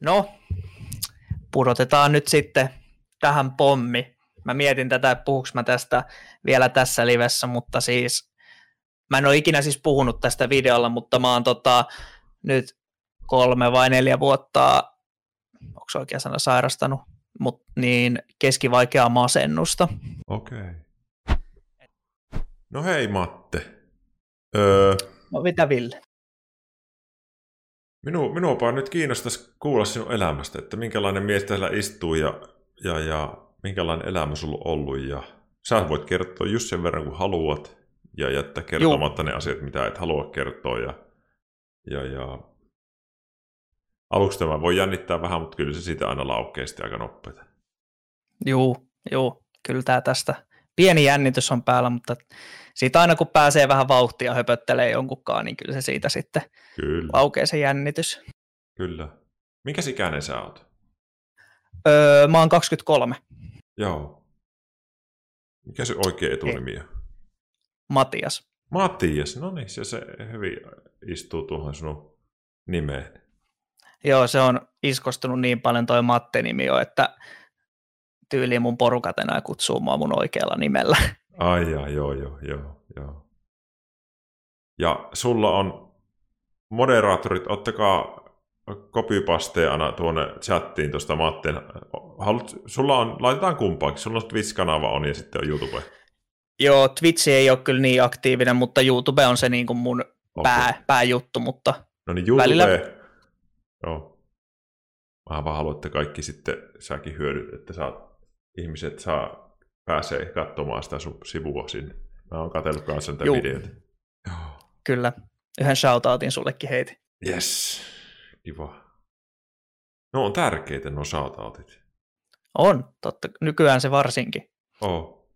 No, pudotetaan nyt sitten tähän pommi. Mä mietin tätä, että puhuks mä tästä vielä tässä livessä, mutta siis mä en ole ikinä siis puhunut tästä videolla, mutta mä oon tota, nyt kolme vai neljä vuotta, onko oikea sana, sairastanut, mut, niin keskivaikeaa masennusta. Okei. Okay. No hei Matte. Öö, no mitä Ville? Minu, minuapa nyt kiinnostaisi kuulla sinun elämästä, että minkälainen mies täällä istuu ja, ja, ja minkälainen elämä sulla on ollut. Ja sä voit kertoa just sen verran, kun haluat ja jättää kertomatta Juh. ne asiat, mitä et halua kertoa. Ja, ja, ja... Aluksi tämä voi jännittää vähän, mutta kyllä se siitä aina laukee aika nopeita. Joo, joo, kyllä tämä tästä pieni jännitys on päällä, mutta siitä aina kun pääsee vähän vauhtia höpöttelee jonkunkaan, niin kyllä se siitä sitten kyllä. laukee se jännitys. Kyllä. Minkä ikäinen sä oot? Öö, mä oon 23. Joo. Mikä se oikea etunimi on? Matias. Matias, no niin, se, se hyvin istuu tuohon sinun nimeen. Joo, se on iskostunut niin paljon toi Matte-nimi jo, että tyyliin mun porukat enää kutsuu mua mun oikealla nimellä. Ai ja, joo, joo, joo, joo. Ja sulla on moderaattorit, ottakaa copypasteja aina tuonne chattiin tuosta Matteen. Haluat, sulla on, laitetaan kumpaakin, sulla on Twitch-kanava on ja sitten on YouTube. Joo, Twitch ei ole kyllä niin aktiivinen, mutta YouTube on se niin kuin mun pää, pääjuttu, mutta No niin, YouTube, välillä... joo. Mä vaan haluan, että kaikki sitten säkin hyödyt, että saat, ihmiset saa, pääsee katsomaan sitä sun sivua sinne. Mä oon katsellut kanssa näitä videoita. Joo. Kyllä. Yhden shoutoutin sullekin heiti. Yes. Kiva. No on tärkeitä nuo shoutoutit. On, totta. Nykyään se varsinkin. Oh.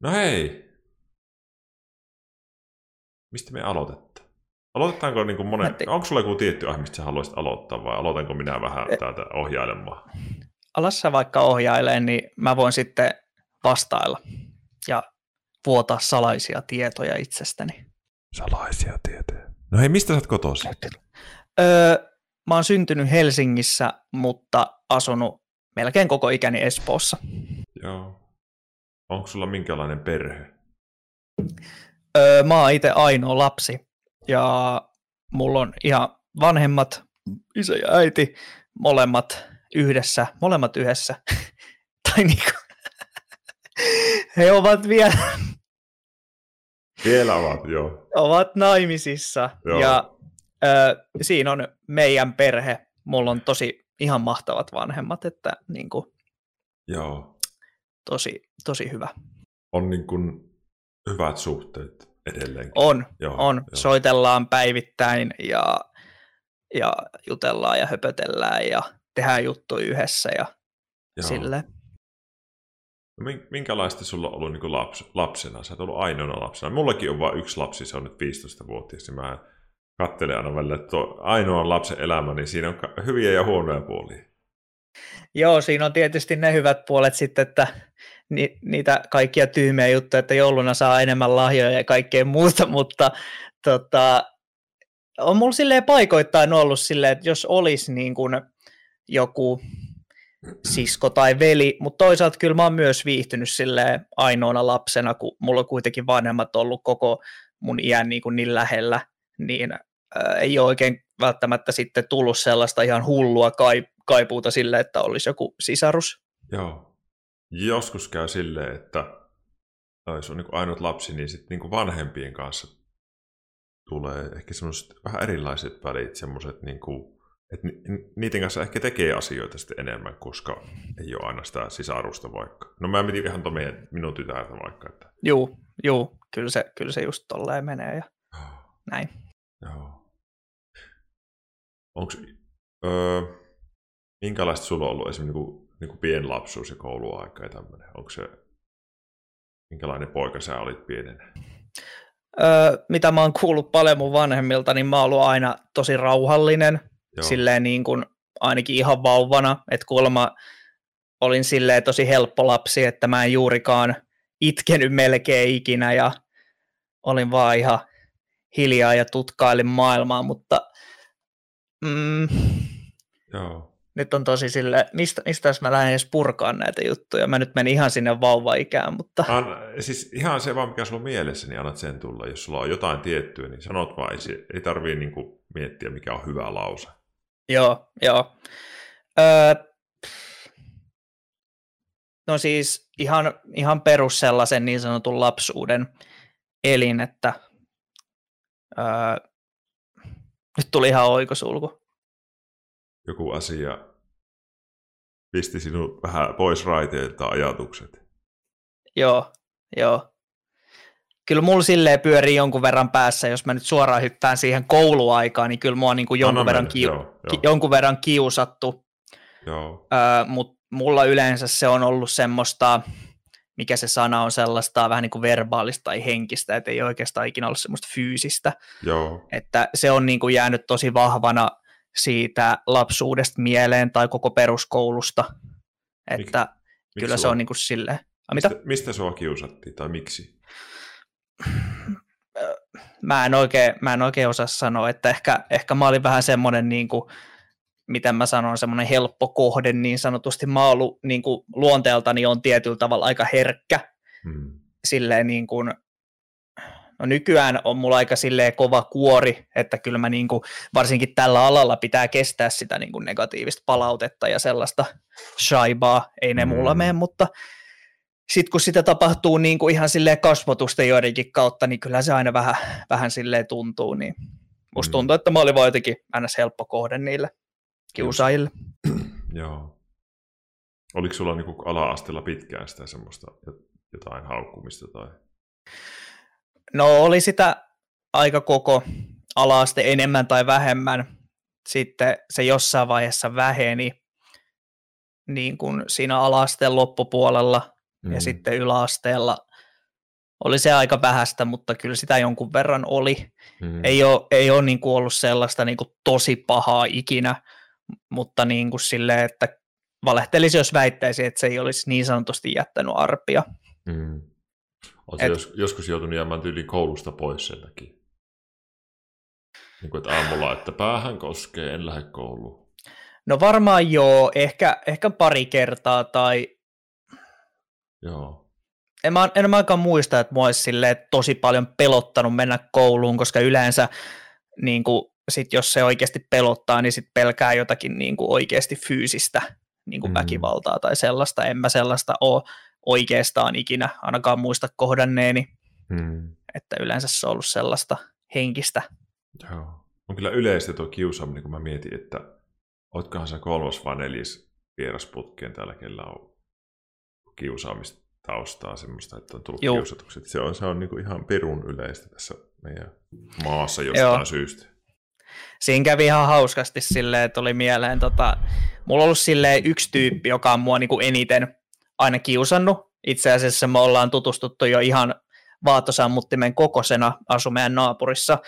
No hei. Mistä me aloitetaan? Aloitetaanko niin kuin monen... Onko sulla joku tietty aihe, mistä sä haluaisit aloittaa vai aloitanko minä vähän e- täältä ohjailemaan? Alassa vaikka ohjailee, niin mä voin sitten vastailla ja vuotaa salaisia tietoja itsestäni. Salaisia tietoja. No hei, mistä sä oot kotoisin? Öö, mä oon syntynyt Helsingissä, mutta asunut melkein koko ikäni Espoossa. Joo. Onko sulla minkälainen perhe? Öö, mä oon itse ainoa lapsi ja mulla on ihan vanhemmat, isä ja äiti, molemmat yhdessä, molemmat yhdessä. tai niinku, he ovat vielä... Vielä ovat, joo. Ovat naimisissa joo. ja ö, siinä on meidän perhe. Mulla on tosi ihan mahtavat vanhemmat, että niin kuin, Joo. Tosi, tosi hyvä. On niin kuin hyvät suhteet edelleenkin. On, joo, on. Joo. Soitellaan päivittäin ja, ja jutellaan ja höpötellään ja tehdään juttuja yhdessä ja joo. sille. No minkälaista sulla on ollut niin laps, lapsena? Sä oot ollut ainoana lapsena. Mullakin on vain yksi lapsi, se on nyt 15-vuotias. Ja mä katselen aina välillä, että ainoa lapsen elämä, niin siinä on hyviä ja huonoja puolia. Joo, siinä on tietysti ne hyvät puolet sitten, että ni, niitä kaikkia tyhmiä juttuja, että jouluna saa enemmän lahjoja ja kaikkea muuta, mutta tota, on mulla silleen paikoittain ollut silleen, että jos olisi niin kuin joku sisko tai veli, mutta toisaalta kyllä mä oon myös viihtynyt silleen ainoana lapsena, kun mulla on kuitenkin vanhemmat ollut koko mun iän niin, kuin niin lähellä, niin ää, ei ole oikein välttämättä sitten tullut sellaista ihan hullua kaipuuta sille, että olisi joku sisarus. Joo. Joskus käy silleen, että jos on niin ainut lapsi, niin sitten niin vanhempien kanssa tulee ehkä semmoiset vähän erilaiset välit, semmoiset niin kuin, että niiden kanssa ehkä tekee asioita sitten enemmän, koska ei ole aina sitä sisarusta vaikka. No mä mietin ihan meidän, minun tytärtä vaikka. Että... Juu, juu, kyllä se, kyllä se just tolleen menee ja näin. Joo. Onko, öö, minkälaista sulla on ollut esimerkiksi niin kuin, niin kuin pienlapsuus ja kouluaika ja tämmöinen? Onko se, minkälainen poika sä olit pienenä? Öö, mitä mä oon kuullut paljon mun vanhemmilta, niin mä oon ollut aina tosi rauhallinen, Joo. silleen niin kuin ainakin ihan vauvana, että kuulemma olin silleen tosi helppo lapsi, että mä en juurikaan itkenyt melkein ikinä ja olin vaan ihan hiljaa ja tutkailin maailmaa, mutta mm, Joo. Nyt on tosi sille, mistä, mistä mä lähden edes purkaan näitä juttuja. Mä nyt menin ihan sinne vauva-ikään, mutta... An, siis ihan se vaan, mikä sulla on mielessä, niin annat sen tulla. Jos sulla on jotain tiettyä, niin sanot vaan. Ei, ei tarvii niinku miettiä, mikä on hyvä lause. Joo, joo. Öö, no siis ihan, ihan perus sellaisen niin sanotun lapsuuden elin, että öö, nyt tuli ihan oikosulku. Joku asia pisti sinut vähän pois raiteilta ajatukset. Joo, joo. Kyllä mulla silleen pyörii jonkun verran päässä, jos mä nyt suoraan hyppään siihen kouluaikaan, niin kyllä mua niin kuin jonkun, verran, kiu- joo, joo. jonkun verran kiusattu. Joo. Öö, Mutta mulla yleensä se on ollut semmoista, mikä se sana on sellaista vähän niin kuin verbaalista tai henkistä, että ei oikeastaan ikinä ollut semmoista fyysistä. Joo. Että se on niin kuin jäänyt tosi vahvana siitä lapsuudesta mieleen tai koko peruskoulusta. Että Mik, kyllä se on niin kuin silleen. Mistä, mitä? mistä sua kiusattiin tai miksi? Mä en oikein, mä en oikein osaa sanoa, että ehkä, ehkä mä olin vähän semmoinen niin kuin, miten mä sanon, semmoinen helppo kohde niin sanotusti. Mä oon ollut niin kuin, luonteeltani on tietyllä tavalla aika herkkä. Hmm. Silleen niin kuin, no nykyään on mulla aika silleen kova kuori, että kyllä mä niin kuin, varsinkin tällä alalla pitää kestää sitä niin kuin negatiivista palautetta ja sellaista shaibaa, ei ne hmm. mulla mene, mutta sitten kun sitä tapahtuu niin kuin ihan silleen kasvotusten joidenkin kautta, niin kyllä se aina vähän, vähän silleen tuntuu, niin musta hmm. tuntuu, että mä olin vaan jotenkin aina helppo kohde niille kiusaajille. Joo. Oliko sulla niin ala-asteella pitkään sitä semmoista jotain haukkumista? Tai... No oli sitä aika koko ala-aste enemmän tai vähemmän. Sitten se jossain vaiheessa väheni niin kuin siinä ala-asteen loppupuolella mm. ja sitten yläasteella oli se aika vähäistä, mutta kyllä sitä jonkun verran oli. Mm. Ei ole, ei ole niin kuin ollut sellaista niin kuin tosi pahaa ikinä, mutta niin kuin silleen, että valehtelisi, jos väittäisi, että se ei olisi niin sanotusti jättänyt arpia. Mm. Oletko Et, jos, joskus joutunut jäämään tyyliin koulusta pois sen takia? Niin kuin, että aamulla, että päähän koskee, en lähde kouluun. No varmaan joo, ehkä, ehkä pari kertaa tai... Joo. En mä, en mä aikaan muista, että mua olisi tosi paljon pelottanut mennä kouluun, koska yleensä niin kuin, sit jos se oikeasti pelottaa, niin sit pelkää jotakin niin kuin oikeasti fyysistä niin kuin mm. väkivaltaa tai sellaista. En mä sellaista ole oikeastaan ikinä ainakaan muista kohdanneeni, mm. että yleensä se on ollut sellaista henkistä. Joo. On kyllä yleistä tuo kiusaaminen, kun mä mietin, että ootkohan sä kolmas vai neljäs vierasputkeen täällä, kellä on kiusaamista taustaa semmoista, että on tullut Joo. kiusatukset. Se on, se on niin kuin ihan perun yleistä tässä meidän maassa jostain Joo. syystä siinä kävi ihan hauskasti silleen, että oli mieleen, tota, mulla on ollut silleen yksi tyyppi, joka on mua niin kuin eniten aina kiusannut. Itse asiassa me ollaan tutustuttu jo ihan vaatosammuttimen kokosena asu meidän naapurissa.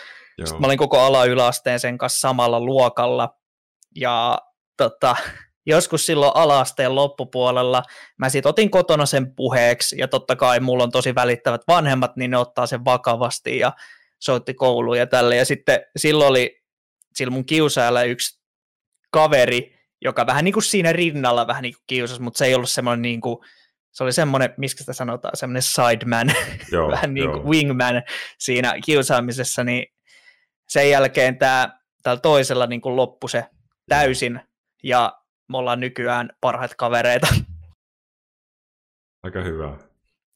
Sitten mä olin koko ala-yläasteen sen kanssa samalla luokalla. Ja tota, joskus silloin alaasteen loppupuolella. Mä sit otin kotona sen puheeksi, ja totta kai mulla on tosi välittävät vanhemmat, niin ne ottaa sen vakavasti, ja soitti kouluun ja tälle. Ja sitten silloin oli sillä mun kiusaajalla yksi kaveri, joka vähän niin kuin siinä rinnalla vähän niin kuin kiusasi, mutta se ei ollut semmoinen niin kuin, se oli semmoinen, miksi sitä sanotaan, semmoinen sideman, joo, vähän niin kuin wingman siinä kiusaamisessa, niin sen jälkeen tämä, tällä toisella niin kuin loppui se täysin, ja me ollaan nykyään parhaat kavereita. Aika hyvä.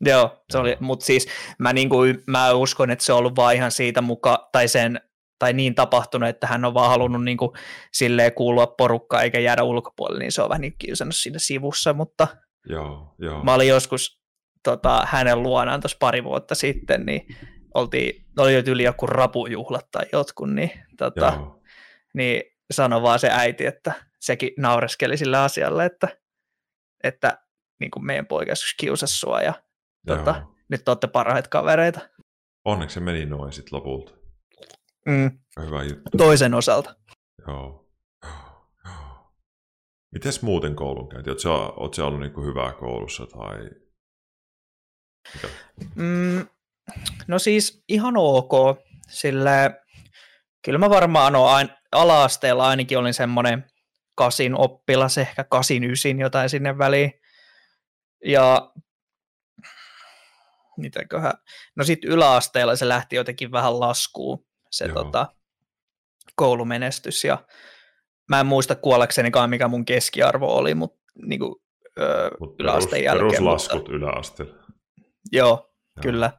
Joo, se oli, mutta siis mä, niin kuin, mä uskon, että se on ollut vaan ihan siitä mukaan, tai sen tai niin tapahtunut, että hän on vaan halunnut niin kuin, silleen kuulua porukkaan eikä jäädä ulkopuolelle, niin se on vähän niin kiusannut siinä sivussa, mutta joo, joo. mä olin joskus tota, hänen luonaan tuossa pari vuotta sitten, niin oltiin, oli jo yli joku rapujuhlat tai jotkut, niin, tota, niin sanoi vaan se äiti, että sekin naureskeli sillä asialle, että, että niin kuin meidän poika kiusasi sua ja tota, nyt olette parhaita kavereita. Onneksi se meni noin sitten lopulta. Mm. Hyvä juttu. Toisen osalta. Joo. Mites muuten koulunkäynti? Oletko, oletko ollut niin hyvää koulussa tai... Mm, no siis ihan ok. Sillä kyllä mä varmaan no, ain, ala-asteella ainakin olin semmoinen kasin oppilas, ehkä kasin ysin jotain sinne väliin. Ja mitäköhän, no sitten yläasteella se lähti jotenkin vähän laskuun, se tota, koulumenestys, ja mä en muista kuolleksenikaan, mikä mun keskiarvo oli, mutta niin kuin, öö, Mut yläasteen perus, jälkeen. Peruslaskut mutta, yläasteella. Joo, joo, kyllä.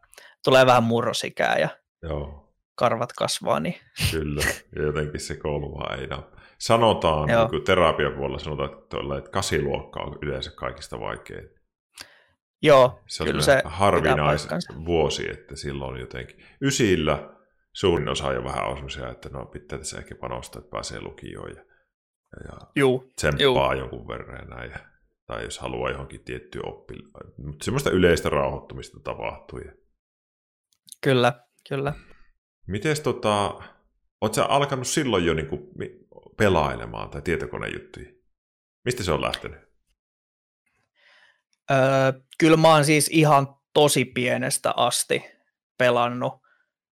Tulee vähän murrosikää ja joo. karvat kasvaa. Niin. Kyllä, ja jotenkin se koulu vaan ei. Sanotaan, niin kuin terapian puolella sanotaan, että, että kasiluokka on yleensä kaikista vaikein. Joo, se on kyllä se harvinais vuosi, että silloin jotenkin. Ysillä suurin osa jo vähän on että no pitää tässä ehkä panostaa, että pääsee lukioon ja, ja juu, tsemppaa juu. jonkun verran ja näin. Tai jos haluaa johonkin tiettyä oppia. Mutta semmoista yleistä rauhoittumista tapahtuu. Kyllä, kyllä. Miten tota, ootko sä alkanut silloin jo niinku pelailemaan tai tietokonejuttuja? Mistä se on lähtenyt? Öö, kyllä mä oon siis ihan tosi pienestä asti pelannut.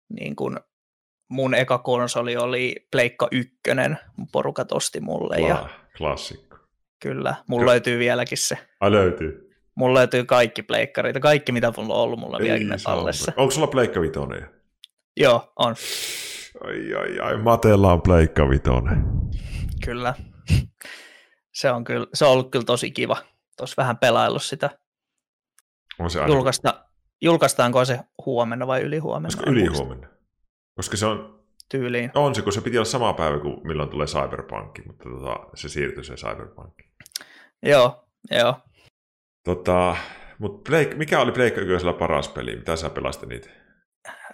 Niin kun mun eka konsoli oli Pleikka 1, mun porukat osti mulle. Ja klassikko. Kyllä, mulla Ky- löytyy vieläkin se. Ai löytyy? Mulla löytyy kaikki pleikkarit, kaikki mitä mulla on ollut, mulla on vieläkin ne tallessa. Onko sulla Pleikka Vitoinen? Joo, on. Ai ai ai, Matella on Pleikka Vitoinen. Kyllä. Se on, kyllä, se on ollut kyllä tosi kiva. Tuossa vähän pelaillut sitä. On se Julkaista, julkaistaanko se huomenna vai ylihuomenna? Koska ylihuomenna. Koska se on... Tyyliin. On se, kun se piti olla sama päivä kuin milloin tulee Cyberpunk, mutta tota, se siirtyi se Cyberpunk. Joo, joo. Tota, mutta Blake, mikä oli Blake paras peli? Mitä sä pelasit niitä?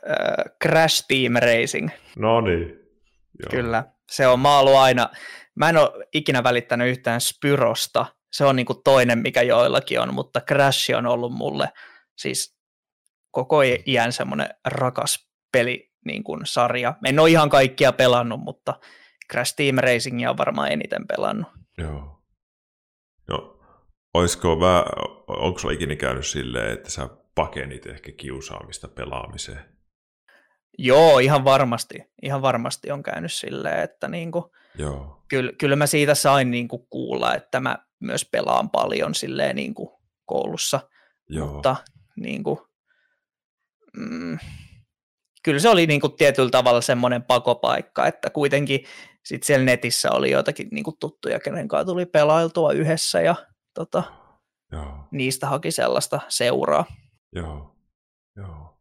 Äh, Crash Team Racing. No niin. Joo. Kyllä. Se on, mä ollut aina, mä en ole ikinä välittänyt yhtään Spyrosta. Se on niinku toinen, mikä joillakin on, mutta Crash on ollut mulle siis koko iän semmoinen rakas peli niin kuin sarja. En ole ihan kaikkia pelannut, mutta Crash Team Racingia on varmaan eniten pelannut. Joo. No, olisiko vä, onko sulla ikinä käynyt silleen, että sä pakenit ehkä kiusaamista pelaamiseen? Joo, ihan varmasti. Ihan varmasti on käynyt silleen, että niinku, Joo. Kyllä, kyllä mä siitä sain niinku kuulla, että mä myös pelaan paljon silleen niinku koulussa. Joo. Mutta niinku, mm, kyllä se oli niinku tietyllä tavalla semmoinen pakopaikka, että kuitenkin sit siellä netissä oli joitakin niinku tuttuja, kenen kanssa tuli pelailtua yhdessä ja tota, Joo. niistä haki sellaista seuraa. Joo, joo.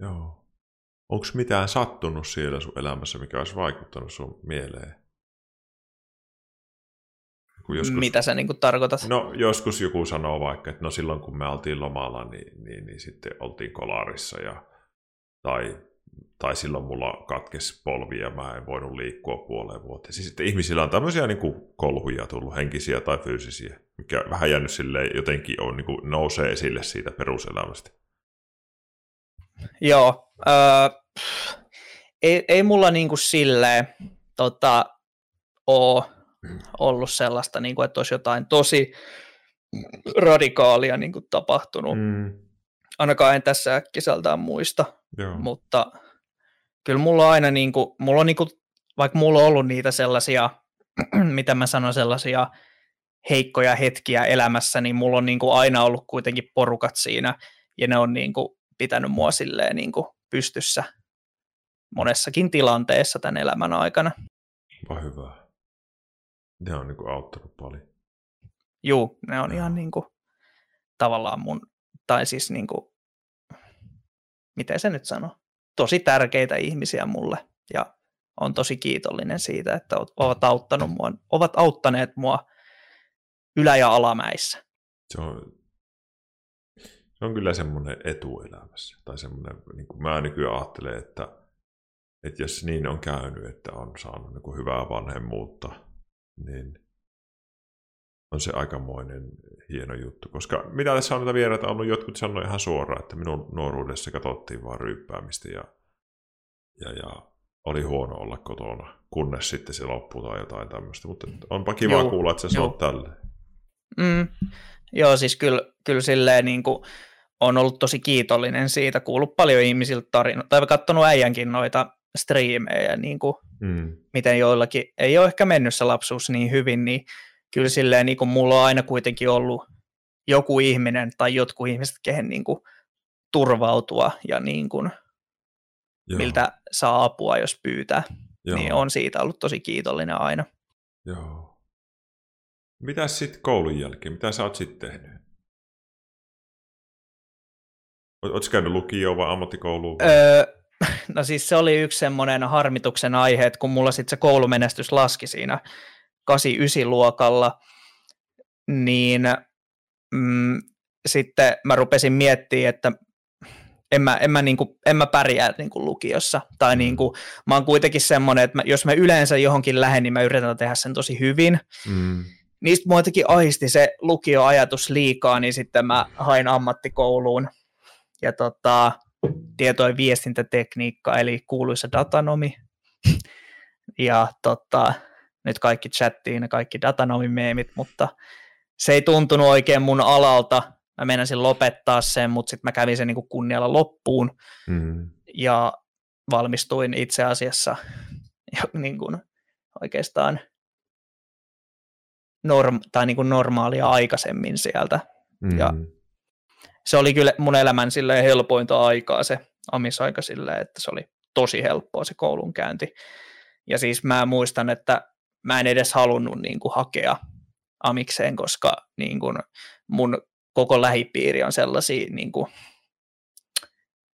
Joo. Onko mitään sattunut siellä sun elämässä, mikä olisi vaikuttanut sun mieleen? Joskus, Mitä sä niin tarkoitat? No joskus joku sanoo vaikka, että no silloin kun me oltiin lomalla, niin, niin, niin sitten oltiin kolarissa ja, tai, tai silloin mulla katkesi polvi ja mä en voinut liikkua puoleen vuoteen. Siis sitten ihmisillä on tämmöisiä niin kuin kolhuja tullut, henkisiä tai fyysisiä, mikä vähän jäänyt silleen jotenkin on, niin kuin nousee esille siitä peruselämästä. Joo, äh, ei, ei mulla niin kuin silleen tota, ole ollut sellaista, niin kuin, että olisi jotain tosi radikaalia niin kuin tapahtunut. Mm. Ainakaan en tässä äkkiseltään muista, Joo. mutta kyllä mulla on aina, niin kuin, mulla on niin kuin, vaikka mulla on ollut niitä sellaisia, mitä mä sanon, sellaisia heikkoja hetkiä elämässä, niin mulla on niin kuin aina ollut kuitenkin porukat siinä, ja ne on niin kuin pitänyt mua silleen niin kuin pystyssä monessakin tilanteessa tämän elämän aikana. Va hyvä. Ne on niin kuin auttanut paljon. Juu, ne on ihan niin kuin, tavallaan mun, tai siis niin kuin, miten se nyt sanoo, tosi tärkeitä ihmisiä mulle ja on tosi kiitollinen siitä, että ovat, auttanut mua, ovat auttaneet mua ylä- ja alamäissä. Se on, se on kyllä semmoinen etu elämässä. Tai semmoinen, niin kuin mä nykyään ajattelen, että, että jos niin on käynyt, että on saanut niin kuin hyvää vanhemmuutta, niin on se aikamoinen hieno juttu. Koska mitä tässä on näitä vieraita ollut, jotkut sanoi ihan suoraan, että minun nuoruudessa katsottiin vain ryyppäämistä ja, ja, ja oli huono olla kotona, kunnes sitten se loppuu tai jotain tämmöistä. Mutta onpa kiva Joo, kuulla, että sä sanot tälle. Mm, joo, siis kyllä, kyllä silleen niin kuin on ollut tosi kiitollinen siitä, kuullut paljon ihmisiltä tarinoita, tai katsonut äijänkin noita striimejä, niin kuin, Mm. miten joillakin ei ole ehkä mennyt se lapsuus niin hyvin, niin kyllä silleen niin kuin mulla on aina kuitenkin ollut joku ihminen tai jotkut ihmiset, kehen niin kuin turvautua ja niin kuin, Joo, miltä saa apua, jos pyytää. joo, Niin on siitä ollut tosi kiitollinen aina. Joo. Mitäs sitten koulun jälkeen? Mitä sä oot sitten tehnyt? Oletko käynyt lukioon vai ammattikouluun? Öö, no siis se oli yksi semmoinen harmituksen aihe, että kun mulla sitten se koulumenestys laski siinä 8-9 luokalla, niin mm, sitten mä rupesin miettimään, että en mä, en mä, niinku, en mä pärjää niinku lukiossa. Tai Mm. niinku, mä oon kuitenkin semmoinen, että mä, jos mä yleensä johonkin lähden, niin mä yritän tehdä sen tosi hyvin. Mm. Niistä mua jotenkin aisti se lukioajatus liikaa, niin sitten mä hain ammattikouluun. Ja tota, tieto- ja viestintätekniikka, eli kuuluisa datanomi. Ja tota, nyt kaikki chattiin ja kaikki datanomi-meemit, mutta se ei tuntunut oikein mun alalta. Mä meinasin lopettaa sen, mutta sitten mä kävin sen niin kunnialla loppuun Mm. ja valmistuin itse asiassa jo niin kuin oikeastaan norm, tai niin kuin normaalia aikaisemmin sieltä. Mm. Ja- Se oli kyllä mun elämän silleen helpointa aikaa se amisaika silleen, että se oli tosi helppoa se koulunkäynti. Ja siis mä muistan, että mä en edes halunnut niin kuin hakea amikseen, koska niin kuin mun koko lähipiiri on sellaisia, niin kuin,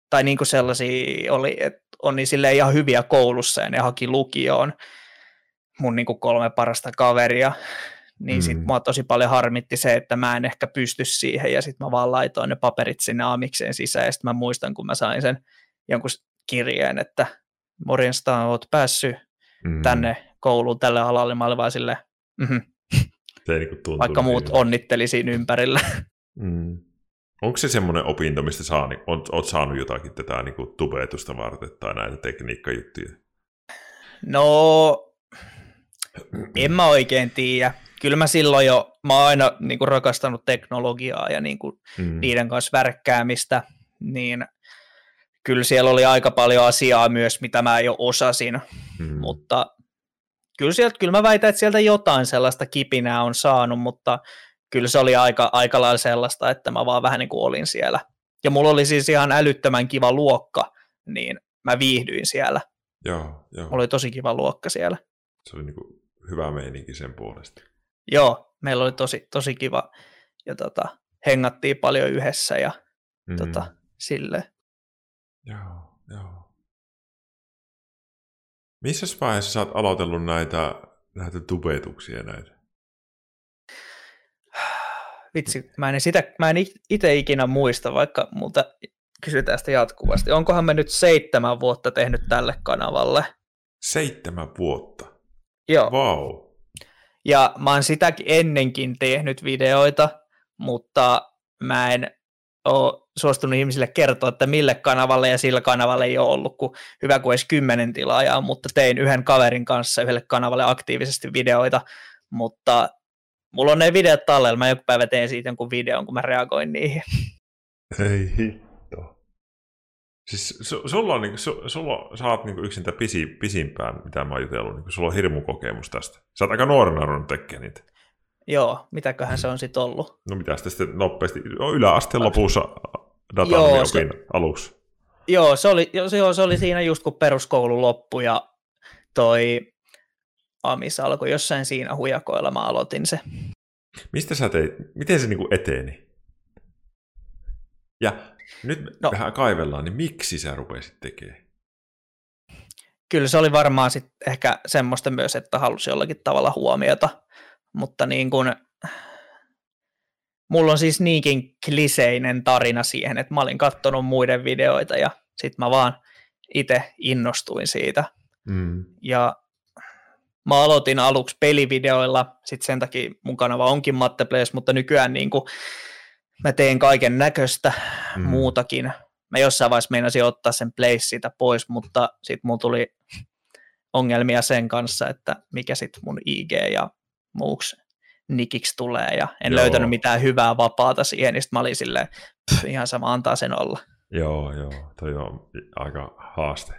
tai niin kuin sellaisia oli, että on niin silleen ihan hyviä koulussa ja ne haki lukioon mun niin kuin kolme parasta kaveria, niin mm. sit Mm. mua tosi paljon harmitti se, että mä en ehkä pysty siihen ja sitten mä vaan laitoin ne paperit sinne amikseen sisään ja sitten mä muistan, kun mä sain sen jonkun kirjeen, että morjesta, oot päässyt Mm. tänne kouluun tälle alalle, mä olin vaan silleen, Se ei niinku tuntunut vaikka muut siltä. onnitteli siinä ympärillä. Mm. Onko se semmoinen opinto, mistä saa, niin, oot, oot saanut jotakin tätä niin kuin tubetusta varten tai näitä tekniikkajuttuja? No, en mä oikein tiedä. Kyllä mä silloin jo, mä oon aina niin kuin rakastanut teknologiaa ja niin kuin Mm. niiden kanssa värkkäämistä, niin kyllä siellä oli aika paljon asiaa myös, mitä mä jo osasin, Mm. mutta kyllä, sieltä, kyllä mä väitän, että sieltä jotain sellaista kipinää on saanut, mutta kyllä se oli aika, aika lailla sellaista, että mä vaan vähän niin kuin olin siellä. Ja mulla oli siis ihan älyttömän kiva luokka, niin mä viihdyin siellä. Joo, joo. Mulla oli tosi kiva luokka siellä. Se oli niin kuin hyvä meininki sen puolesta. Joo, meillä oli tosi, tosi kiva ja tota, hengattiin paljon yhdessä ja Mm. tota, silleen. Joo, joo. Missä vaiheessa sä oot aloitellut näitä, näitä tubetuksia näitä? Vitsi, mä en, sitä, mä en itse ikinä muista, vaikka multa kysytään sitä jatkuvasti. Onkohan me nyt seitsemän vuotta tehnyt tälle kanavalle? Seitsemän vuotta. Joo, Vau. Ja mä oon sitäkin ennenkin tehnyt videoita, mutta mä en ole suostunut ihmisille kertoa, että mille kanavalle ja sillä kanavalle ei ole ollut kuin hyvä kuin edes kymmenen tilaajaa, mutta tein yhden kaverin kanssa yhdelle kanavalle aktiivisesti videoita, mutta mulla on ne videot tallella, mä joku päivä teen siitä jonkun videon, kun mä reagoin niihin. Ei. Siis su, sulla on, niinku, su, sulla, sä oot niinku yksin pisi, pisimpään, mitä mä oon jutellut. Niinku, sulla on hirmu kokemus tästä. Sä oot aika nuorena ruvennut tekemään niitä. Joo, mitäköhän se on sitten ollut. No mitä sitten nopeasti? No, yläasteen lopussa Joo, datan se- opin aluksi. Joo, se oli, joo, se oli siinä just kun peruskoulu loppui ja toi Amis alkoi jossain siinä hujakoilla, mä aloitin se. Mistä sä teit, miten se niinku eteni? Ja nyt No. vähän kaivellaan, niin miksi sä rupesit tekemään? Kyllä se oli varmaan sit ehkä semmoista myös, että halusi jollakin tavalla huomiota, mutta niin kuin, mulla on siis niinkin kliseinen tarina siihen, että mä olin katsonut muiden videoita ja sit mä vaan itse innostuin siitä. Mm. Ja mä aloitin aluksi pelivideoilla, sitten sen takia mun kanava onkin Matte Plays, mutta nykyään niin kuin mä teen kaiken näköistä Mm. muutakin. Mä jossain vaiheessa meinasin ottaa sen Place siitä pois, mutta sitten mulla tuli ongelmia sen kanssa, että mikä sitten mun IG ja muuks nikiksi tulee, ja en Joo. Löytänyt mitään hyvää vapaata siihen, niin mä olin silleen, "Pff, ihan sama, antaa sen olla. Joo, joo, toi on aika haaste.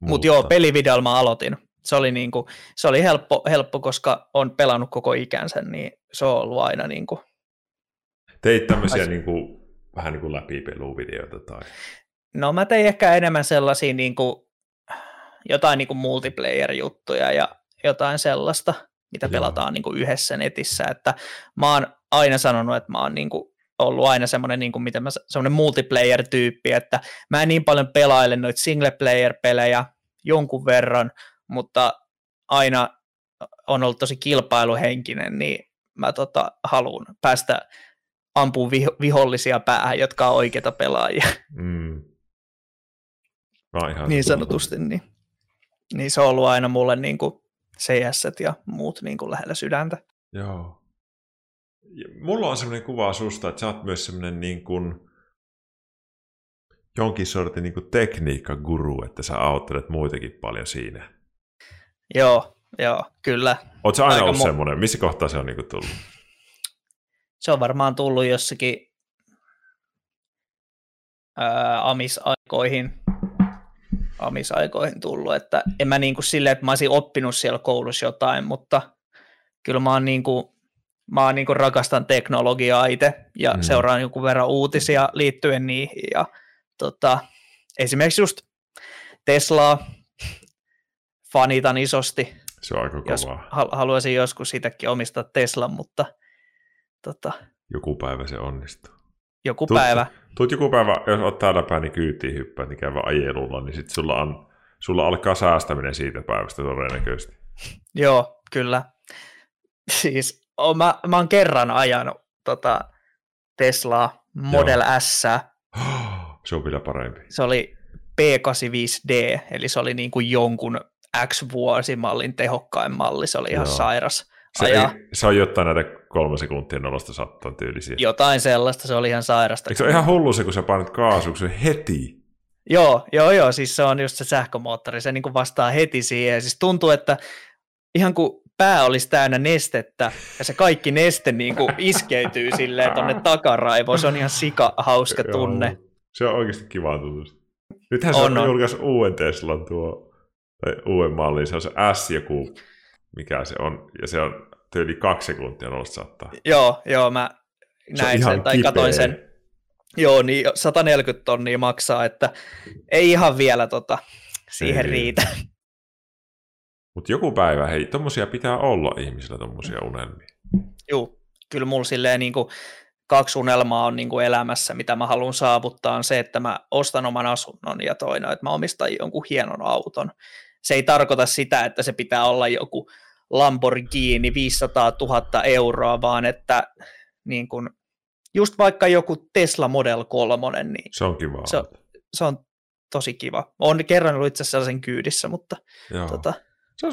Mutta joo, pelivideolla mä aloitin. Se oli, niinku, se oli helppo, helppo, koska on pelannut koko ikänsä, niin se on ollut aina niinku... Teit tämmöisiä niinku, vähän niin kuin läpipeluvideoita tai... No mä tein ehkä enemmän sellaisia niinku, jotain niinku multiplayer-juttuja ja jotain sellaista, mitä Joo. pelataan niinku yhdessä netissä, että mä oon aina sanonut, että mä oon niinku ollut aina semmoinen, niin kuin miten mä, semmoinen multiplayer-tyyppi, että mä en niin paljon pelaile noita single-player-pelejä jonkun verran, mutta aina on ollut tosi kilpailuhenkinen, niin mä tota, haluan päästä ampuun viho- vihollisia päähän, jotka on oikeita pelaajia. Mm. ihan niin sanotusti. Niin, niin se on ollut aina mulle niin kuin CS ja muut niin kuin lähellä sydäntä. Joo. Mulla on sellainen kuva susta, että sä oot myös sellainen niin kuin jonkin sortin niin tekniikkaguru, että sä auttelet muitakin paljon siinä. Joo, joo, kyllä. Oot sä aina Aika ollut mu- semmoinen? Missä kohtaa se on niin kuin tullut? Se on varmaan tullut jossakin ää, amisaikoihin, amisaikoihin tullut, että en mä niin kuin silleen, että mä olisin oppinut siellä koulussa jotain, mutta kyllä mä oon niin kuin mä oon, niin kuin rakastan teknologiaa itse ja mm. seuraan jonkun verran uutisia liittyen niihin. Ja, tota, esimerkiksi just Teslaa fanitan isosti. Se on aika jos haluaisin joskus sitäkin omistaa Teslan, mutta tota, joku päivä se onnistuu. Joku tuut, päivä. Tuut joku päivä, jos oot täällä päin, niin kyytiin hyppää, niin käy ajelulla, niin sitten sulla, on, sulla alkaa säästäminen siitä päivästä todennäköisesti. Joo, kyllä. Siis oon, mä, mä oon kerran ajanut tota, Teslaa Model Joo. S. Se on vielä parempi. Se oli P85D, eli se oli niin kuin jonkun X-vuosimallin tehokkain malli, se oli ihan Joo. sairas. Se, ei, se on jotain näitä kolme sekuntia nollasta sattaan tyylisiä. Jotain sellaista, se oli ihan sairasta. Eikö se ole ihan hullu se, kun sä painat kaasua, se heti? Joo, joo, joo, siis se on just se sähkömoottori, se niin kuin vastaa heti siihen. Siis tuntuu, että ihan kuin pää olisi täynnä nestettä ja se kaikki neste niin kuin iskeytyy silleen tuonne takaraivoon. Se on ihan sika hauska tunne. Se on oikeasti kiva tuntusta. Nythän se on, on. julkaisi uuden Teslan tuo, tai uuden mallin, se on se S joku, mikä se on, ja se on yli kaksi sekuntia saattaa. Joo, joo, mä näin sen, tai kipeä. katoin sen. Joo, niin 140 tonnia maksaa, että ei ihan vielä tota, siihen ei. riitä. Mutta joku päivä, hei, tommosia pitää olla ihmisillä, tommosia unelmia. Joo, kyllä mulla silleen niin kuin kaksi unelmaa on niin kuin elämässä, mitä mä haluan saavuttaa, on se, että mä ostan oman asunnon ja toinen, että mä omistan jonkun hienon auton. Se ei tarkoita sitä, että se pitää olla joku Lamborghini 500 000 euroa, vaan että niin kuin, just vaikka joku Tesla Model 3, niin se on kiva. Se, se on tosi kiva. Olen kerran ollut itse asiassa sen kyydissä, mutta Joo. tota, se on,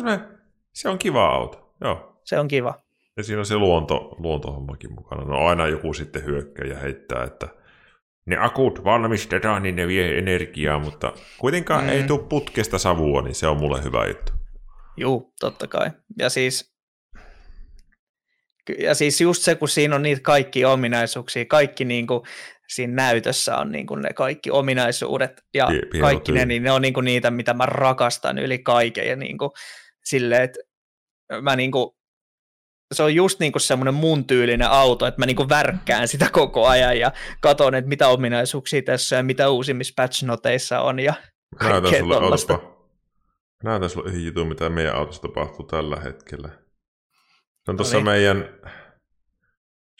se on kiva auto, joo. Se on kiva. Ja siinä on se luonto, luontohommakin mukana. No aina joku sitten hyökkää ja heittää, että ne akut valmistetaan, niin ne vie energiaa, mutta kuitenkaan mm. ei tule putkesta savua, niin se on mulle hyvä juttu. Juu, totta kai. Ja siis, ja siis just se, kun siinä on niitä kaikki ominaisuuksia, kaikki niin kuin siinä näytössä on niin kuin ne kaikki ominaisuudet ja Pie- kaikki ne, niin ne on niin kuin niitä, mitä mä rakastan yli kaiken ja niin kuin silleen, että mä niin kuin, se on just niin kuin semmoinen mun tyylinen auto, että mä niin kuin värkkään sitä koko ajan ja katon, että mitä ominaisuuksia tässä ja mitä uusimmissa patch noteissa on ja kaikkea sulle, Näytän sulle yhden jutun, mitä meidän autossa tapahtuu tällä hetkellä. Se on tuossa meidän,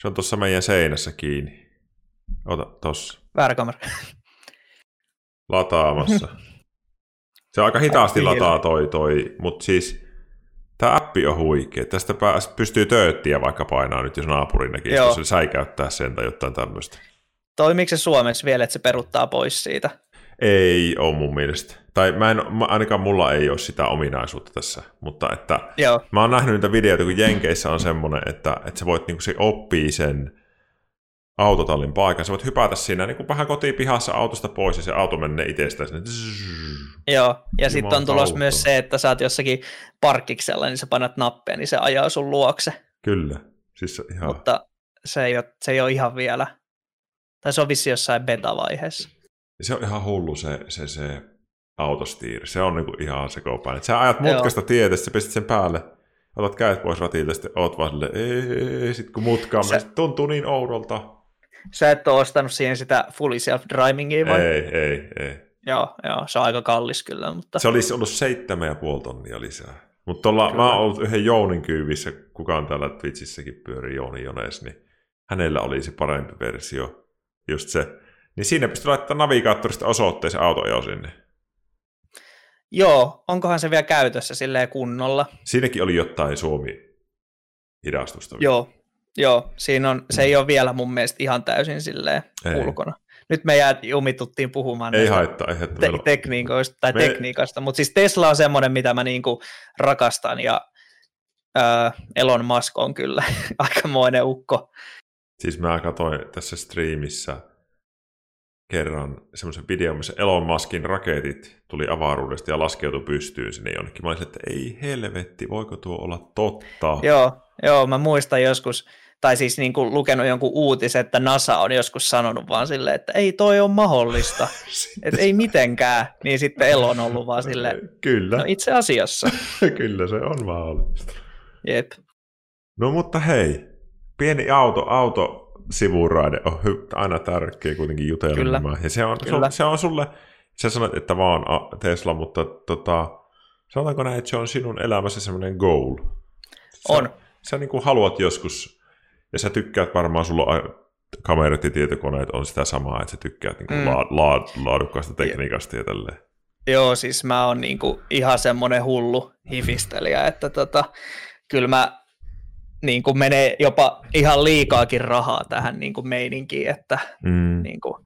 se on tuossa meidän seinässä kiinni. Ota tossa. Väärä kamera. Lataamassa. Se aika hitaasti lataa toi, toi mutta siis tämä appi on huikea. Tästä pääs, pystyy tööttiä vaikka painaa nyt, jos naapurin näkee, jos se säikäyttää sen tai jotain tämmöistä. Toimiiko se Suomessa vielä, että se peruttaa pois siitä? Ei ole mun mielestä. Tai mä en, ainakaan mulla ei ole sitä ominaisuutta tässä, mutta että Joo. mä oon nähnyt niitä videoita, kun Jenkeissä on semmoinen, että, että sä voit niinku se oppii sen autotallin paikan. Sä voit hypätä siinä niin kuin vähän kotipihassa autosta pois ja se auto menee itsestään sinne. Joo, ja sitten on tulos myös se, että sä oot jossakin parkkiksella, niin sä painat nappia, niin se ajaa sun luokse. Kyllä. Siis ihan... Mutta se ei, ole, se ei ole ihan vielä, tai se on vissi jossain beta-vaiheessa. Se on ihan hullu se, se, se autostiiri. Se on niinku ihan sekopäin. Sä ajat mutkasta tietä, sä pistit sen päälle, otat kädet pois ratilta, sitten oot vaan silleen, ei, sit kun mutkaa, sä... tuntuu niin oudolta. Sä et ole ostanut siihen sitä fully self-drivingia vai? Ei, ei, ei. Joo, joo, se on aika kallis kyllä. Mutta... Se olisi ollut seitsemän ja puoli tonnia lisää. Mutta mä oon ollut yhden Jounin kyyvissä, kukaan täällä Twitchissäkin pyörii Jouni Jones, niin hänellä oli se parempi versio, just se. Niin siinä pystyy laittamaan navigaattorista osoitteeseen auto sinne. Joo, onkohan se vielä käytössä silleen kunnolla? Siinäkin oli jotain Suomi hidastusta. Joo, joo, siinä on, se ei ole vielä mun mielestä ihan täysin silleen ei. ulkona. Nyt me jää, jumituttiin puhumaan ei haittaa, ei haittaa. Te- tekniikoista, tai me... tekniikasta, mutta siis Tesla on semmoinen, mitä mä niinku rakastan, ja äh, Elon Musk on kyllä aikamoinen ukko. Siis mä katsoin tässä striimissä kerran semmoisen videon, missä Elon Muskin raketit tuli avaruudesta ja laskeutui pystyyn sinne jonnekin. Mä olisin, että ei helvetti, voiko tuo olla totta? Joo, joo mä muistan joskus, tai siis niin kuin lukenut jonkun uutisen, että NASA on joskus sanonut vaan silleen, että ei toi ole mahdollista, että ei mitenkään, niin sitten Elon on ollut vaan silleen, Kyllä. No itse asiassa. Kyllä se on mahdollista. Jep. No mutta hei, pieni auto, auto sivuraide on aina tärkeä kuitenkin jutella. Kyllä. Ja se on, Kyllä. se on sulle, sä sanoit, että vaan Tesla, mutta tota, sanotaanko näin, että se on sinun elämässä semmoinen goal? Sä, on. Sä niin kuin haluat joskus, ja sä tykkäät varmaan, sulla on kamerat ja tietokoneet on sitä samaa, että sä tykkäät niin kuin mm. la, la, laadukkaasta tekniikasta ja tälleen. Joo, siis mä oon niinku ihan semmoinen hullu hifistelijä, että tota, kyllä mä niin kuin menee jopa ihan liikaakin rahaa tähän niin kuin meininkiin, että mm. niin kuin,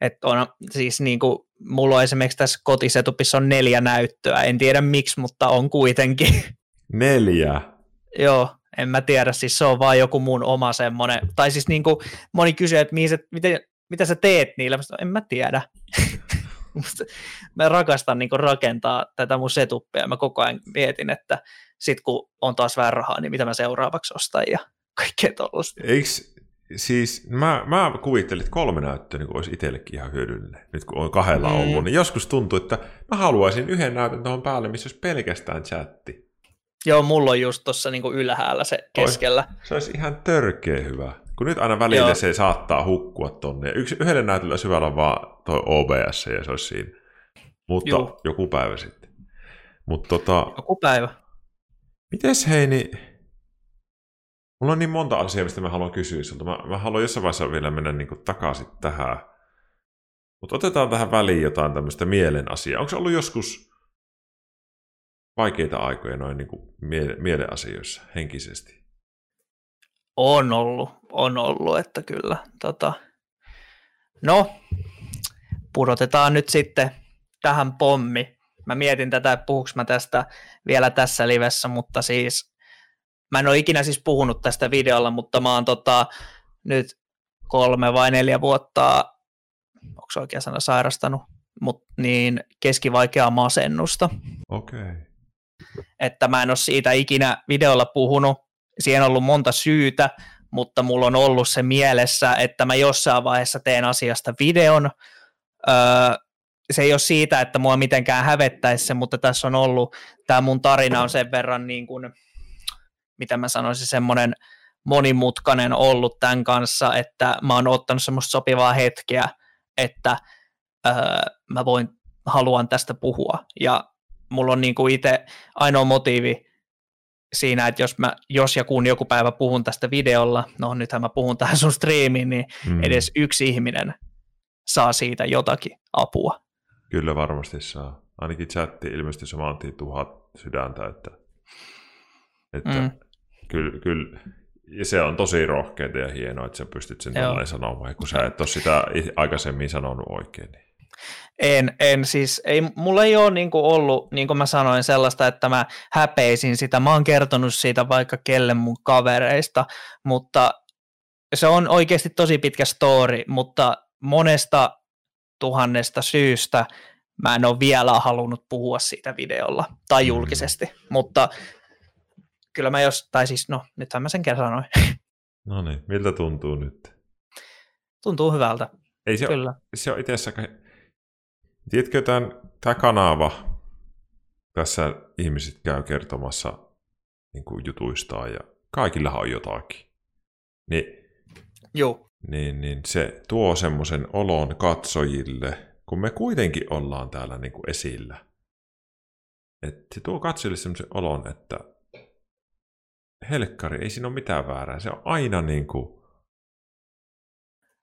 että on, siis niin kuin, mulla on esimerkiksi tässä kotisetupissa on neljä näyttöä, en tiedä miksi, mutta on kuitenkin. Neljä? Joo, en mä tiedä, siis se on vaan joku mun oma semmoinen, tai siis niin kuin, moni kysyy, että mihin se, miten, mitä sä teet niillä, mä en mä tiedä. mä rakastan niin kuin, rakentaa tätä mun setuppia, mä koko ajan mietin, että sitten kun on taas vähän rahaa, niin mitä mä seuraavaksi ostan ja kaikkea tuollaista. Eikö siis, mä, mä kuvittelin, että kolme näyttöä niin olisi itsellekin ihan hyödyllinen, nyt kun on kahdella mm. ollut, niin joskus tuntuu, että mä haluaisin yhden näytön tuohon päälle, missä olisi pelkästään chatti. Joo, mulla on just tuossa niin ylhäällä se keskellä. Ois, se olisi ihan törkeä hyvä. Kun nyt aina välillä Joo. se saattaa hukkua tonne. Yksi, yhdelle näytöllä syvällä vaan toi OBS ja se olisi siinä. Mutta Juh. joku päivä sitten. Mut tota, joku päivä. Mites hei, niin... Mulla on niin monta asiaa, mistä mä haluan kysyä sulta. Mä, mä haluan jossain vaiheessa vielä mennä niin kuin takaisin tähän. Mutta otetaan tähän väliin jotain tämmöistä mielen asiaa. Onko ollut joskus vaikeita aikoja noin niin kuin miele- mieleasioissa henkisesti? On ollut, on ollut, että kyllä. Tota, no, pudotetaan nyt sitten tähän pommi mä mietin tätä, että puhuks mä tästä vielä tässä livessä, mutta siis mä en ole ikinä siis puhunut tästä videolla, mutta mä oon tota, nyt kolme vai neljä vuotta, onko oikea sana, sairastanut, mut, niin keskivaikeaa masennusta. Okei. Okay. Että mä en ole siitä ikinä videolla puhunut, siihen on ollut monta syytä, mutta mulla on ollut se mielessä, että mä jossain vaiheessa teen asiasta videon, öö, se ei ole siitä, että mua mitenkään hävettäisi se, mutta tässä on ollut, tämä mun tarina on sen verran niin kuin, mitä mä sanoisin, semmoinen monimutkainen ollut tämän kanssa, että mä oon ottanut semmoista sopivaa hetkeä, että öö, mä voin, haluan tästä puhua. Ja mulla on niin kuin itse ainoa motiivi siinä, että jos, mä, jos ja kun joku päivä puhun tästä videolla, no nythän mä puhun tähän sun striimiin, niin mm. edes yksi ihminen saa siitä jotakin apua. Kyllä varmasti saa. Ainakin chatti ilmeisesti saman tien tuhat sydäntä, että, että mm. kyllä, kyllä, ja se on tosi rohkeita ja hienoa, että sä pystyt sen tällainen sanomaan, kun sä et ole sitä aikaisemmin sanonut oikein. Niin. En, en siis, ei, mulla ei ole niin ollut, niin kuin mä sanoin, sellaista, että mä häpeisin sitä. Mä oon kertonut siitä vaikka kelle mun kavereista, mutta se on oikeasti tosi pitkä story, mutta monesta tuhannesta syystä mä en ole vielä halunnut puhua siitä videolla tai mm. julkisesti, mm. mutta kyllä mä jos, tai siis no, nythän mä sen kerran sanoin. No niin, miltä tuntuu nyt? Tuntuu hyvältä, Ei se kyllä. Ole, se on itse asiassa Tiedätkö, tämän, tämä kanava, tässä ihmiset käy kertomassa niin kuin jutuistaan ja kaikilla on jotakin. Niin, Joo. Niin, niin se tuo semmoisen olon katsojille, kun me kuitenkin ollaan täällä niin kuin esillä. Että se tuo katsojille semmoisen olon, että helkkari, ei siinä ole mitään väärää. Se on aina niin kuin,